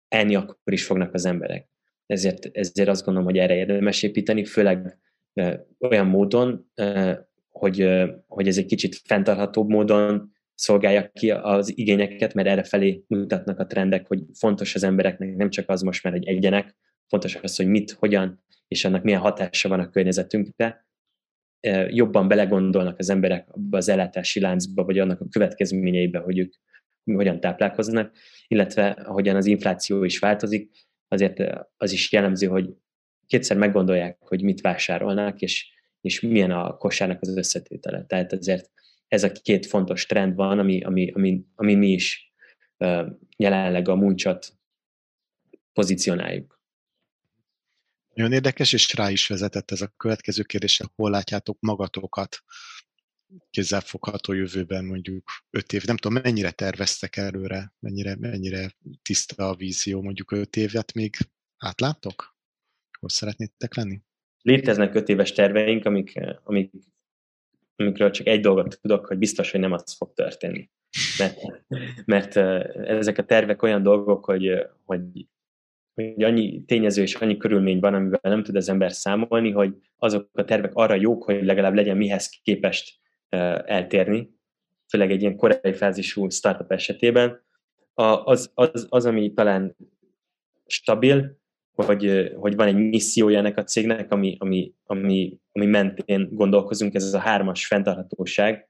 enni akkor is fognak az emberek. Ezért, ezért azt gondolom, hogy erre érdemes építeni, főleg e, olyan módon, e, hogy, e, hogy ez egy kicsit fenntarthatóbb módon szolgálja ki az igényeket, mert erre felé mutatnak a trendek, hogy fontos az embereknek nem csak az most már, hogy egyenek, fontos az, hogy mit, hogyan, és annak milyen hatása van a környezetünkre, jobban belegondolnak az emberek az ellátási láncba, vagy annak a következményeibe, hogy ők hogyan táplálkoznak, illetve ahogyan az infláció is változik, azért az is jellemző, hogy kétszer meggondolják, hogy mit vásárolnak, és, és milyen a kosárnak az összetétele. Tehát ezért ez a két fontos trend van, ami, ami, ami, ami mi is jelenleg a muncsat pozícionáljuk. Nagyon érdekes, és rá is vezetett ez a következő kérdés, hol látjátok magatokat kézzelfogható jövőben mondjuk öt év. Nem tudom, mennyire terveztek előre, mennyire, mennyire tiszta a vízió, mondjuk öt évet még átláttok? Hol szeretnétek lenni? Léteznek öt éves terveink, amik, amik, amikről csak egy dolgot tudok, hogy biztos, hogy nem az fog történni. Mert, mert ezek a tervek olyan dolgok, hogy, hogy hogy annyi tényező és annyi körülmény van, amivel nem tud az ember számolni, hogy azok a tervek arra jók, hogy legalább legyen mihez képest eltérni, főleg egy ilyen korai fázisú startup esetében. Az, az, az ami talán stabil, hogy, hogy van egy missziója ennek a cégnek, ami, ami, ami, ami mentén gondolkozunk, ez az a hármas fenntarthatóság,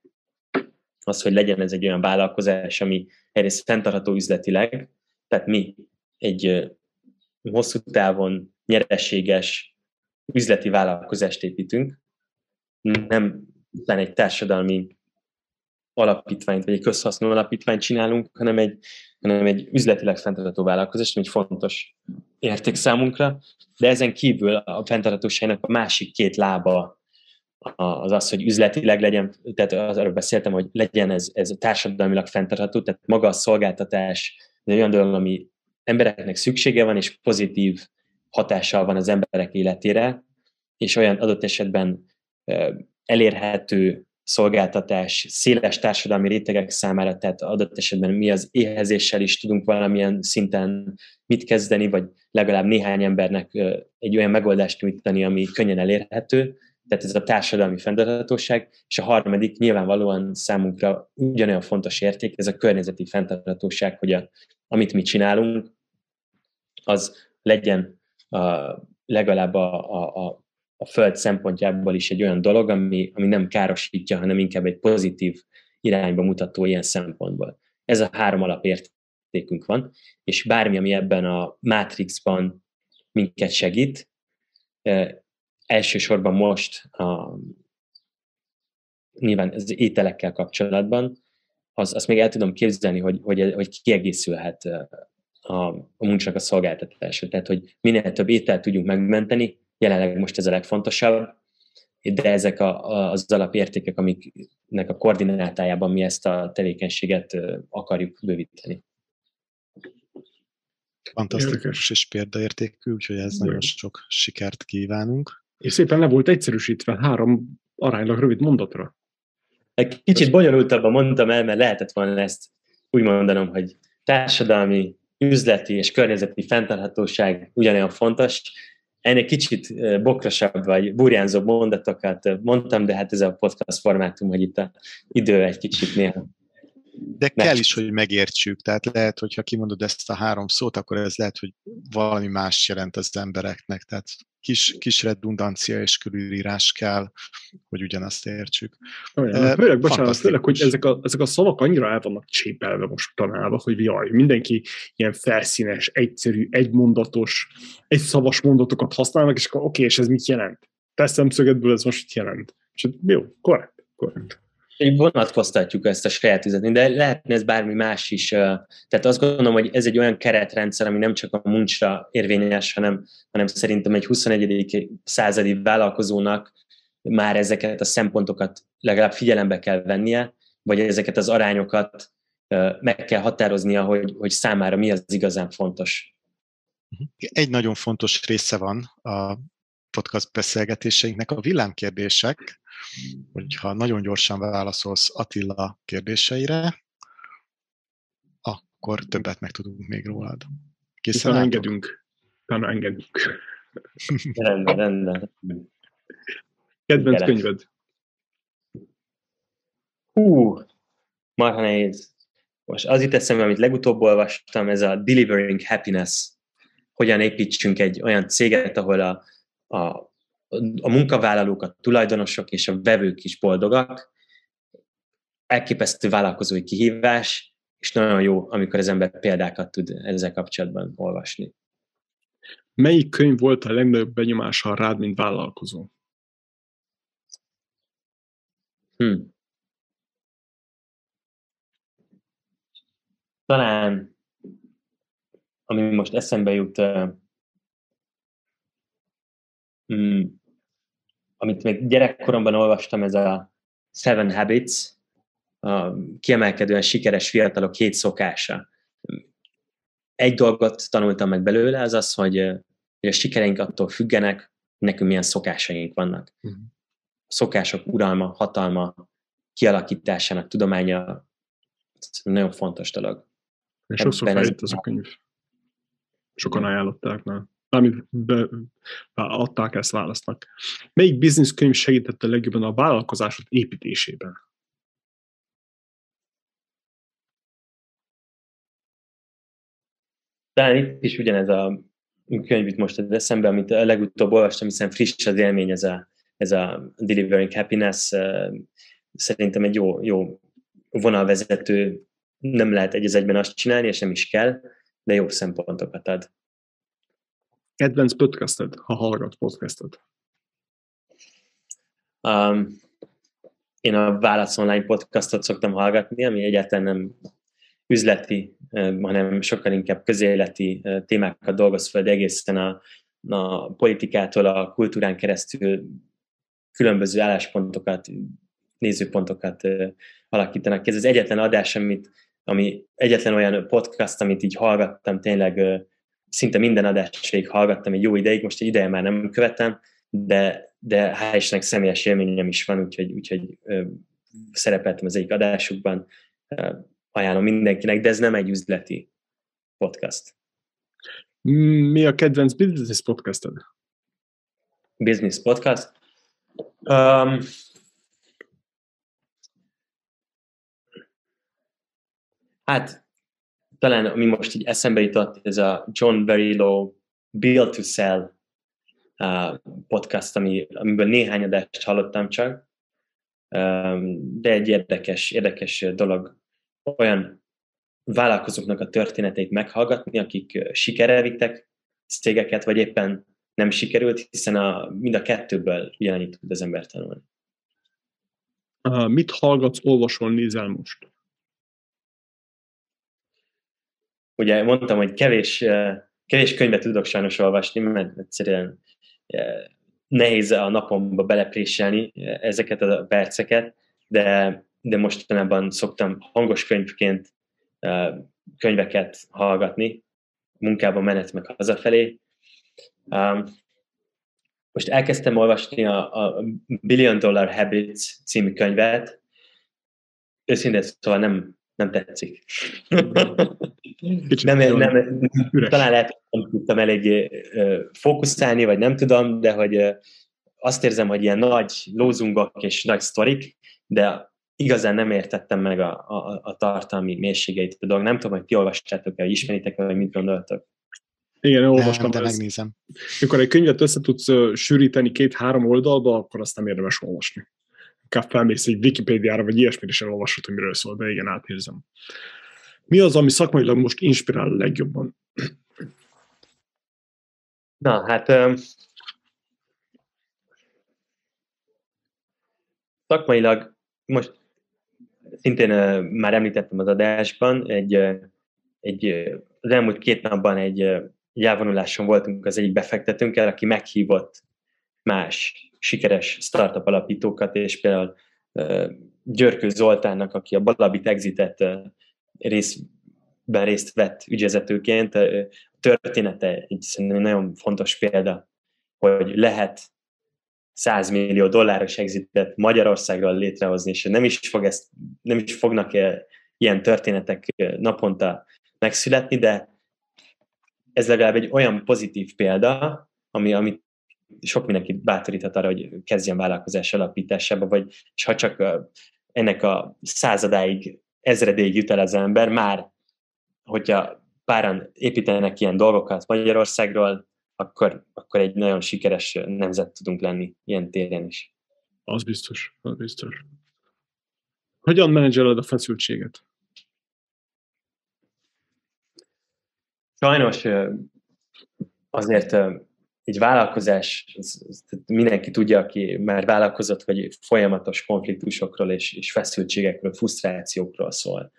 az, hogy legyen ez egy olyan vállalkozás, ami egyrészt fenntartható üzletileg, tehát mi egy hosszú távon nyereséges üzleti vállalkozást építünk, nem nem egy társadalmi alapítványt, vagy egy közhasznú alapítványt csinálunk, hanem egy, hanem egy üzletileg fenntartható vállalkozást, ami egy fontos érték számunkra, de ezen kívül a fenntarthatóságnak a másik két lába az az, hogy üzletileg legyen, tehát arról beszéltem, hogy legyen ez, ez társadalmilag fenntartható, tehát maga a szolgáltatás egy olyan dolog, ami embereknek szüksége van, és pozitív hatással van az emberek életére, és olyan adott esetben elérhető szolgáltatás széles társadalmi rétegek számára, tehát adott esetben mi az éhezéssel is tudunk valamilyen szinten mit kezdeni, vagy legalább néhány embernek egy olyan megoldást nyújtani, ami könnyen elérhető, tehát ez a társadalmi fenntarthatóság, és a harmadik nyilvánvalóan számunkra ugyanolyan fontos érték, ez a környezeti fenntarthatóság, hogy a, amit mi csinálunk, az legyen a, legalább a, a, a, a föld szempontjából is egy olyan dolog, ami, ami nem károsítja, hanem inkább egy pozitív irányba mutató ilyen szempontból. Ez a három alapértékünk van, és bármi, ami ebben a Matrixban minket segít, elsősorban most a, nyilván az ételekkel kapcsolatban, az, azt még el tudom képzelni, hogy, hogy, hogy kiegészülhet a, a munkának a szolgáltatása. Tehát, hogy minél több ételt tudjunk megmenteni, jelenleg most ez a legfontosabb, de ezek a, a, az alapértékek, amiknek a koordinátájában mi ezt a tevékenységet akarjuk bővíteni. Fantasztikus és példaértékű, úgyhogy ez nagyon sok sikert kívánunk. És szépen le volt egyszerűsítve három aránylag rövid mondatra. Egy kicsit bonyolultabban mondtam el, mert lehetett volna ezt úgy mondanom, hogy társadalmi, üzleti és környezeti fenntarthatóság ugyanolyan fontos, ennél kicsit bokrasabb vagy burjánzóbb mondatokat mondtam, de hát ez a podcast formátum, hogy itt a idő egy kicsit néha de kell is, hogy megértsük. Tehát lehet, hogyha kimondod ezt a három szót, akkor ez lehet, hogy valami más jelent az embereknek. Tehát kis, kis redundancia és körülírás kell, hogy ugyanazt értsük. Olyan, főleg, bocsánat, főleg, hogy ezek a, ezek a szavak annyira el vannak csépelve most tanálva, hogy jaj, mindenki ilyen felszínes, egyszerű, egymondatos, egy szavas mondatokat használnak, és akkor oké, okay, és ez mit jelent? Te szemszögedből ez most mit jelent? És jó, korrekt, korrekt vonatkoztatjuk ezt a saját üzletni, de lehetne ez bármi más is. Tehát azt gondolom, hogy ez egy olyan keretrendszer, ami nem csak a muncsra érvényes, hanem, hanem szerintem egy 21. századi vállalkozónak már ezeket a szempontokat legalább figyelembe kell vennie, vagy ezeket az arányokat meg kell határoznia, hogy, hogy számára mi az igazán fontos. Egy nagyon fontos része van a podcast beszélgetéseinknek, a villámkérdések, hogyha nagyon gyorsan válaszolsz Attila kérdéseire, akkor többet meg tudunk még rólad. Készen engedünk. Utána engedünk. rendben, rendben. Kedvenc Gyere. könyved? Hú, marha nehéz. Most az itt eszembe, amit legutóbb olvastam, ez a Delivering Happiness. Hogyan építsünk egy olyan céget, ahol a, a a munkavállalók, a tulajdonosok és a vevők is boldogak. Elképesztő vállalkozói kihívás, és nagyon jó, amikor az ember példákat tud ezzel kapcsolatban olvasni. Melyik könyv volt a legnagyobb benyomása rád, mint vállalkozó? Hm. Talán, ami most eszembe jut, uh, amit még gyerekkoromban olvastam, ez a Seven Habits, a kiemelkedően sikeres fiatalok hét szokása. Egy dolgot tanultam meg belőle, az az, hogy, a sikereink attól függenek, nekünk milyen szokásaink vannak. Uh-huh. A szokások uralma, hatalma, kialakításának tudománya nagyon fontos dolog. Sokszor feljött ez a könyv. Sokan ajánlották már amit be, adták ezt választnak. Melyik bizniszkönyv segítette legjobban a vállalkozásod építésében? Talán itt is ugyanez a könyv itt most az eszembe, amit legutóbb olvastam, hiszen friss az élmény, ez a, ez a Delivering Happiness. Szerintem egy jó, jó vonalvezető, nem lehet egy az egyben azt csinálni, és nem is kell, de jó szempontokat ad. Kedvenc podcasted, ha hallgat podcastet? Um, én a Válasz Online podcastot szoktam hallgatni, ami egyáltalán nem üzleti, hanem sokkal inkább közéleti témákat dolgoz fel, de egészen a, a politikától a kultúrán keresztül különböző álláspontokat, nézőpontokat alakítanak. Ez az egyetlen adás, amit, ami egyetlen olyan podcast, amit így hallgattam tényleg szinte minden adást végig hallgattam egy jó ideig, most egy ideje már nem követem, de, de hál' személyes élményem is van, úgyhogy, úgyhogy ö, szerepeltem az egyik adásukban, ö, ajánlom mindenkinek, de ez nem egy üzleti podcast. Mi a kedvenc business podcasted? Business podcast? Um, hát talán ami most így eszembe jutott, ez a John Verillo Build to Sell uh, podcast, ami, amiből néhány adást hallottam csak, um, de egy érdekes, érdekes dolog olyan vállalkozóknak a történeteit meghallgatni, akik sikerrel vittek cégeket, vagy éppen nem sikerült, hiszen a, mind a kettőből ugyanannyit tud az ember tanulni. Uh, mit hallgatsz, olvasol, nézel most? Ugye mondtam, hogy kevés, kevés könyvet tudok sajnos olvasni, mert egyszerűen nehéz a napomba belepréselni ezeket a perceket, de, de mostanában szoktam hangos könyvként könyveket hallgatni, munkában menet meg hazafelé. Most elkezdtem olvasni a, a Billion Dollar Habits című könyvet. Őszintén szóval nem nem tetszik. Kicsit nem, nem, üres. talán lehet, hogy nem tudtam eléggé fókuszálni, vagy nem tudom, de hogy azt érzem, hogy ilyen nagy lózungok és nagy sztorik, de igazán nem értettem meg a, a, a tartalmi mélységeit a dolog. Nem tudom, hogy ti olvastátok-e, vagy ismeritek vagy mit gondoltok. Igen, én Nem, olvastam de ezt. megnézem. Mikor egy könyvet össze tudsz sűríteni két-három oldalba, akkor azt nem érdemes olvasni. Inkább felmész egy Wikipédiára, vagy ilyesmit, és elolvasod, hogy miről szól, de igen, átérzem. Mi az, ami szakmailag most inspirál a legjobban? Na, hát ö, szakmailag most szintén ö, már említettem az adásban, egy, ö, egy, ö, az elmúlt két napban egy, ö, egy voltunk az egyik befektetőnkkel, aki meghívott más sikeres startup alapítókat, és például ö, Györkő Zoltánnak, aki a Balabit Exitet ö, részben részt vett ügyvezetőként, ö, története egy szerintem nagyon fontos példa, hogy lehet 100 millió dolláros exitet Magyarországról létrehozni, és nem is, fog ezt, nem is fognak ilyen történetek naponta megszületni, de ez legalább egy olyan pozitív példa, ami, ami sok mindenkit bátoríthat arra, hogy kezdjen vállalkozás alapításába, vagy és ha csak ennek a századáig, ezredéig jut el az ember, már hogyha páran építenek ilyen dolgokat Magyarországról, akkor, akkor egy nagyon sikeres nemzet tudunk lenni ilyen téren is. Az biztos, az biztos. Hogyan menedzseled a feszültséget? Sajnos azért egy vállalkozás, mindenki tudja, aki már vállalkozott, hogy folyamatos konfliktusokról és, és feszültségekről, frusztrációkról szól.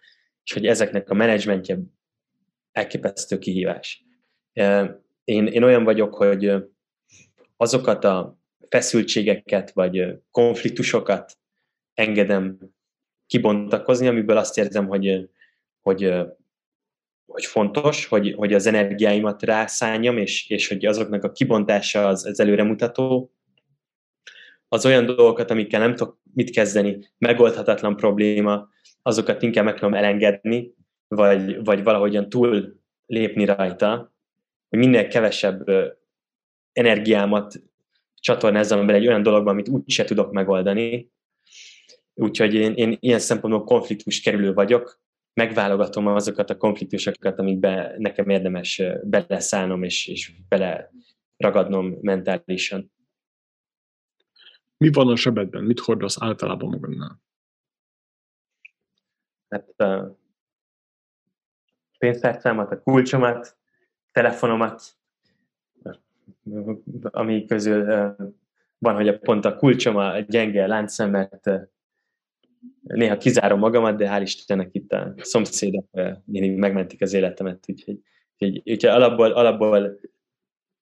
És hogy ezeknek a menedzsmentje elképesztő kihívás. Én, én olyan vagyok, hogy azokat a feszültségeket vagy konfliktusokat engedem kibontakozni, amiből azt érzem, hogy, hogy, hogy fontos, hogy, hogy az energiáimat rászálljam, és, és hogy azoknak a kibontása az, az előremutató. Az olyan dolgokat, amikkel nem tudok mit kezdeni, megoldhatatlan probléma, azokat inkább meg tudom elengedni, vagy, vagy valahogyan túl lépni rajta, hogy minél kevesebb energiámat csatornázzam bele egy olyan dologba, amit úgyse tudok megoldani. Úgyhogy én, én ilyen szempontból konfliktus kerülő vagyok, megválogatom azokat a konfliktusokat, amikbe nekem érdemes beleszállnom és, és bele ragadnom mentálisan. Mi van a sebedben? Mit hordasz általában magadnál? Hát a pénztárcámat, a kulcsomat, telefonomat, ami közül van, hogy a pont a kulcsom a gyenge láncszem, mert ö, néha kizárom magamat, de hál' Istennek itt a szomszédok mindig megmentik az életemet, úgyhogy, úgyhogy, úgyhogy alapból, alapból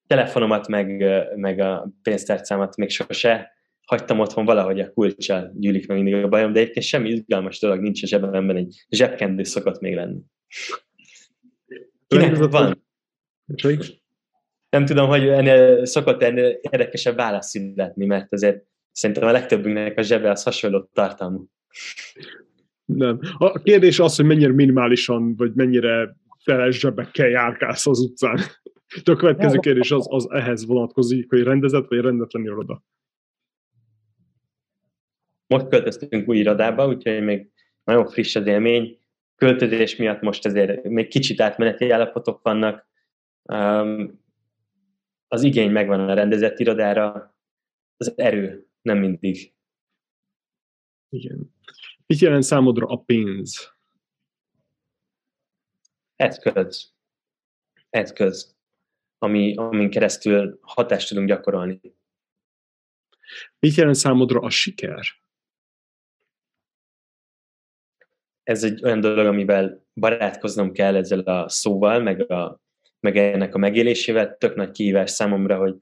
telefonomat, meg, ö, meg a pénztárcámat még sose hagytam otthon, valahogy a kulcsal gyűlik meg mindig a bajom, de egyébként semmi izgalmas dolog nincs a zsebemben, egy zsebkendő szokott még lenni. Kinek van? Nem tudom, hogy ennél szokott ennél érdekesebb válasz születni, mert azért szerintem a legtöbbünknek a zsebe az hasonló tartalmú. Nem. A kérdés az, hogy mennyire minimálisan, vagy mennyire feles zsebekkel járkálsz az utcán. De a következő kérdés az, az ehhez vonatkozik, hogy rendezett vagy rendetlen iroda. Most költöztünk új irodába, úgyhogy még nagyon friss az élmény. Költözés miatt most azért még kicsit átmeneti állapotok vannak. Um, az igény megvan a rendezett irodára, az erő nem mindig. Igen. Mit jelent számodra a pénz? Eszköz. Eszköz, ami, amin keresztül hatást tudunk gyakorolni. Mit jelent számodra a siker? ez egy olyan dolog, amivel barátkoznom kell ezzel a szóval, meg, a, meg ennek a megélésével. Tök nagy kihívás számomra, hogy,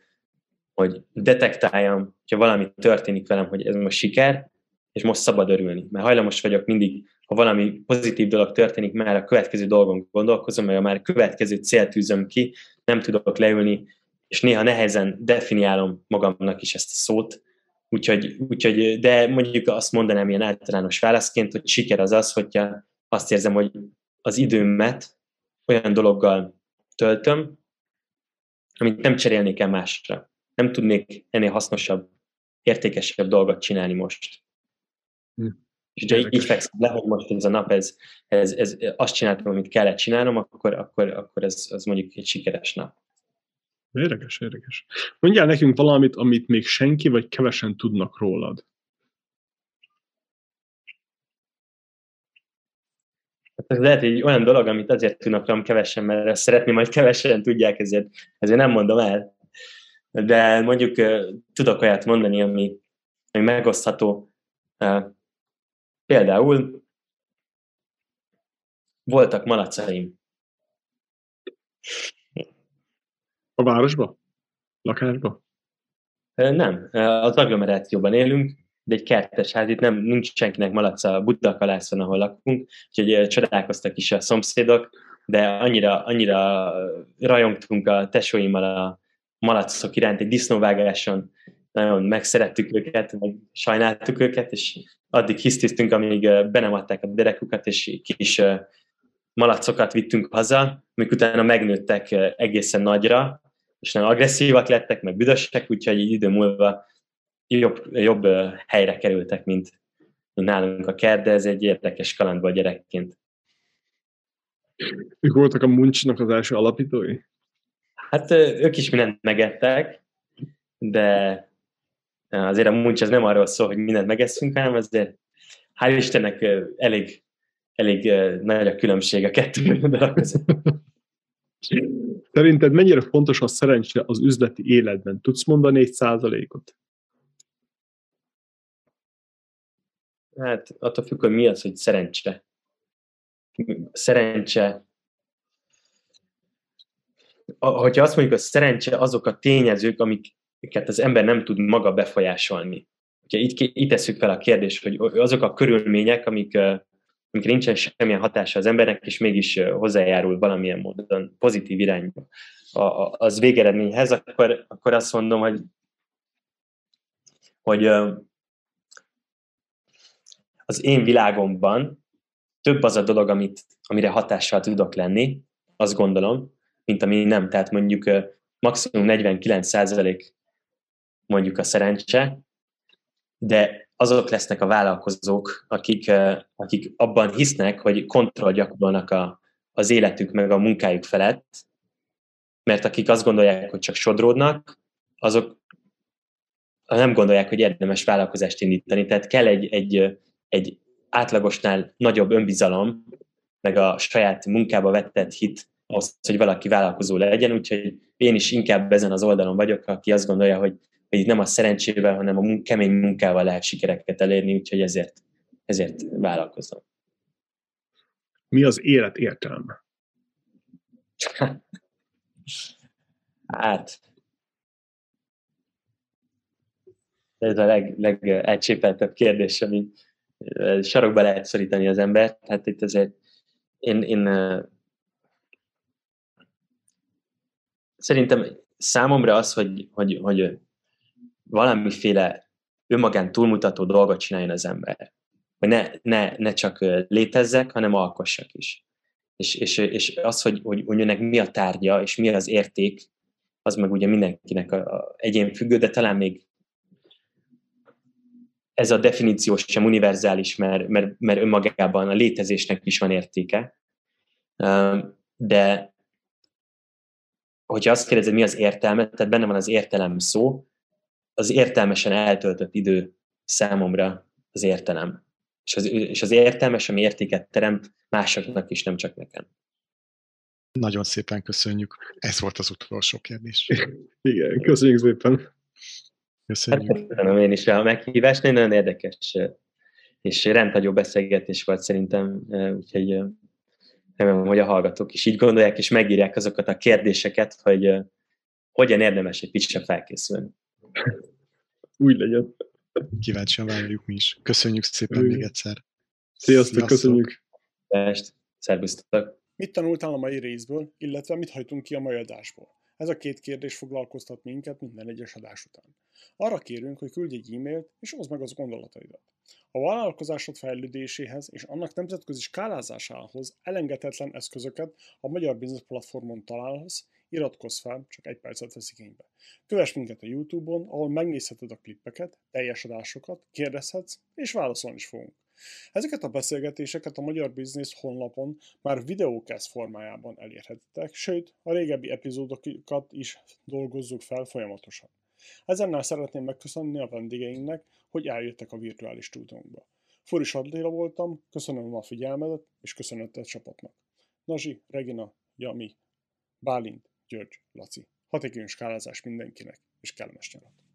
hogy detektáljam, hogyha valami történik velem, hogy ez most siker, és most szabad örülni. Mert hajlamos vagyok mindig, ha valami pozitív dolog történik, már a következő dolgon gondolkozom, már a következő célt tűzöm ki, nem tudok leülni, és néha nehezen definiálom magamnak is ezt a szót, Úgyhogy, úgyhogy, de mondjuk azt mondanám ilyen általános válaszként, hogy siker az az, hogyha azt érzem, hogy az időmet olyan dologgal töltöm, amit nem cserélnék el másra. Nem tudnék ennél hasznosabb, értékesebb dolgot csinálni most. Hm. És ugye így, így fekszem le, hogy most ez a nap, ez, ez, ez, azt csináltam, amit kellett csinálnom, akkor, akkor, akkor ez, az mondjuk egy sikeres nap. Érdekes, érdekes. Mondjál nekünk valamit, amit még senki vagy kevesen tudnak rólad. Hát ez lehet egy olyan dolog, amit azért tudnak rólam kevesen, mert ezt szeretném, majd kevesen tudják, ezért, ezért nem mondom el. De mondjuk tudok olyat mondani, ami, ami megosztható. Például voltak malacaim. A városba? Lakásba? Nem, az agglomerációban élünk, de egy kertes ház, itt nem, nincs senkinek malaca Budakalászon, ahol lakunk, úgyhogy csodálkoztak is a szomszédok, de annyira, annyira rajongtunk a tesóimmal a malacok iránt egy disznóvágáson, nagyon megszerettük őket, meg sajnáltuk őket, és addig hisztiztünk, amíg be nem adták a derekukat, és kis malacokat vittünk haza, amik utána megnőttek egészen nagyra, és nagyon agresszívak lettek, meg büdösek, úgyhogy egy idő múlva jobb, jobb helyre kerültek, mint nálunk a kert, de ez egy érdekes kaland volt gyerekként. Ők voltak a Muncsnak az első alapítói? Hát ők is mindent megettek, de azért a Muncs az nem arról szól, hogy mindent megesszünk, hanem azért hál' Istennek elég, elég nagy a különbség a kettő között. Szerinted mennyire fontos a szerencse az üzleti életben? Tudsz mondani egy százalékot? Hát attól függ, hogy mi az, hogy szerencse. Szerencse. Hogyha azt mondjuk, hogy szerencse azok a tényezők, amiket az ember nem tud maga befolyásolni. Ugye itt, itt tesszük fel a kérdést, hogy azok a körülmények, amik, amik nincsen semmilyen hatása az embernek, és mégis hozzájárul valamilyen módon pozitív irányba az végeredményhez, akkor, akkor azt mondom, hogy, hogy az én világomban több az a dolog, amit, amire hatással tudok lenni, azt gondolom, mint ami nem. Tehát mondjuk maximum 49% mondjuk a szerencse, de azok lesznek a vállalkozók, akik, akik abban hisznek, hogy kontroll gyakorolnak a, az életük meg a munkájuk felett, mert akik azt gondolják, hogy csak sodródnak, azok nem gondolják, hogy érdemes vállalkozást indítani. Tehát kell egy, egy, egy átlagosnál nagyobb önbizalom, meg a saját munkába vettett hit ahhoz, hogy valaki vállalkozó legyen, úgyhogy én is inkább ezen az oldalon vagyok, aki azt gondolja, hogy, hogy itt nem a szerencsével, hanem a mun- kemény munkával lehet sikereket elérni, úgyhogy ezért, ezért vállalkozom. Mi az élet értelme? hát, ez a leg, legelcsépeltebb kérdés, ami sarokba lehet szorítani az embert. Hát itt azért én, én szerintem számomra az, hogy, hogy, hogy valamiféle önmagán túlmutató dolgot csináljon az ember. Hogy ne, ne, ne csak létezzek, hanem alkossak is. És, és, és az, hogy, hogy, hogy önnek mi a tárgya, és mi az érték, az meg ugye mindenkinek a, a egyén függő, de talán még ez a definíció sem univerzális, mert, mert, mert önmagában a létezésnek is van értéke. De hogyha azt kérdezed, mi az értelme, tehát benne van az értelem szó, az értelmesen eltöltött idő számomra az értelem. És az, és az értelmes, ami értéket teremt másoknak is, nem csak nekem. Nagyon szépen köszönjük. Ez volt az utolsó kérdés. Igen, köszönjük szépen. Köszönjük. Hát, köszönöm én is a meghívást, nagyon érdekes és rendhagyó beszélgetés volt szerintem, úgyhogy remélem, hogy a hallgatók is így gondolják, és megírják azokat a kérdéseket, hogy hogyan érdemes egy kicsit felkészülni. Úgy legyen. Kíváncsian várjuk mi is. Köszönjük szépen még egyszer. Sziasztok, Sziasztok. köszönjük. Est, szervusztok. Mit tanultál a mai részből, illetve mit hagytunk ki a mai adásból? Ez a két kérdés foglalkoztat minket minden egyes adás után. Arra kérünk, hogy küldj egy e-mailt, és hozd meg az gondolataidat. A vállalkozásod fejlődéséhez és annak nemzetközi skálázásához elengedhetetlen eszközöket a Magyar Business Platformon találhatsz, iratkozz fel, csak egy percet vesz igénybe. Kövess minket a Youtube-on, ahol megnézheted a klippeket, teljes adásokat, kérdezhetsz, és válaszolni is fogunk. Ezeket a beszélgetéseket a Magyar Business honlapon már videókesz formájában elérhetitek, sőt, a régebbi epizódokat is dolgozzuk fel folyamatosan. Ezennel szeretném megköszönni a vendégeinknek, hogy eljöttek a virtuális stúdiónkba. Foris Adléla voltam, köszönöm a figyelmedet, és köszönöm a csapatnak. Nazsi, Regina, Jami, Bálint, György, Laci. Hatékony skálázás mindenkinek, és kellemes nyarat!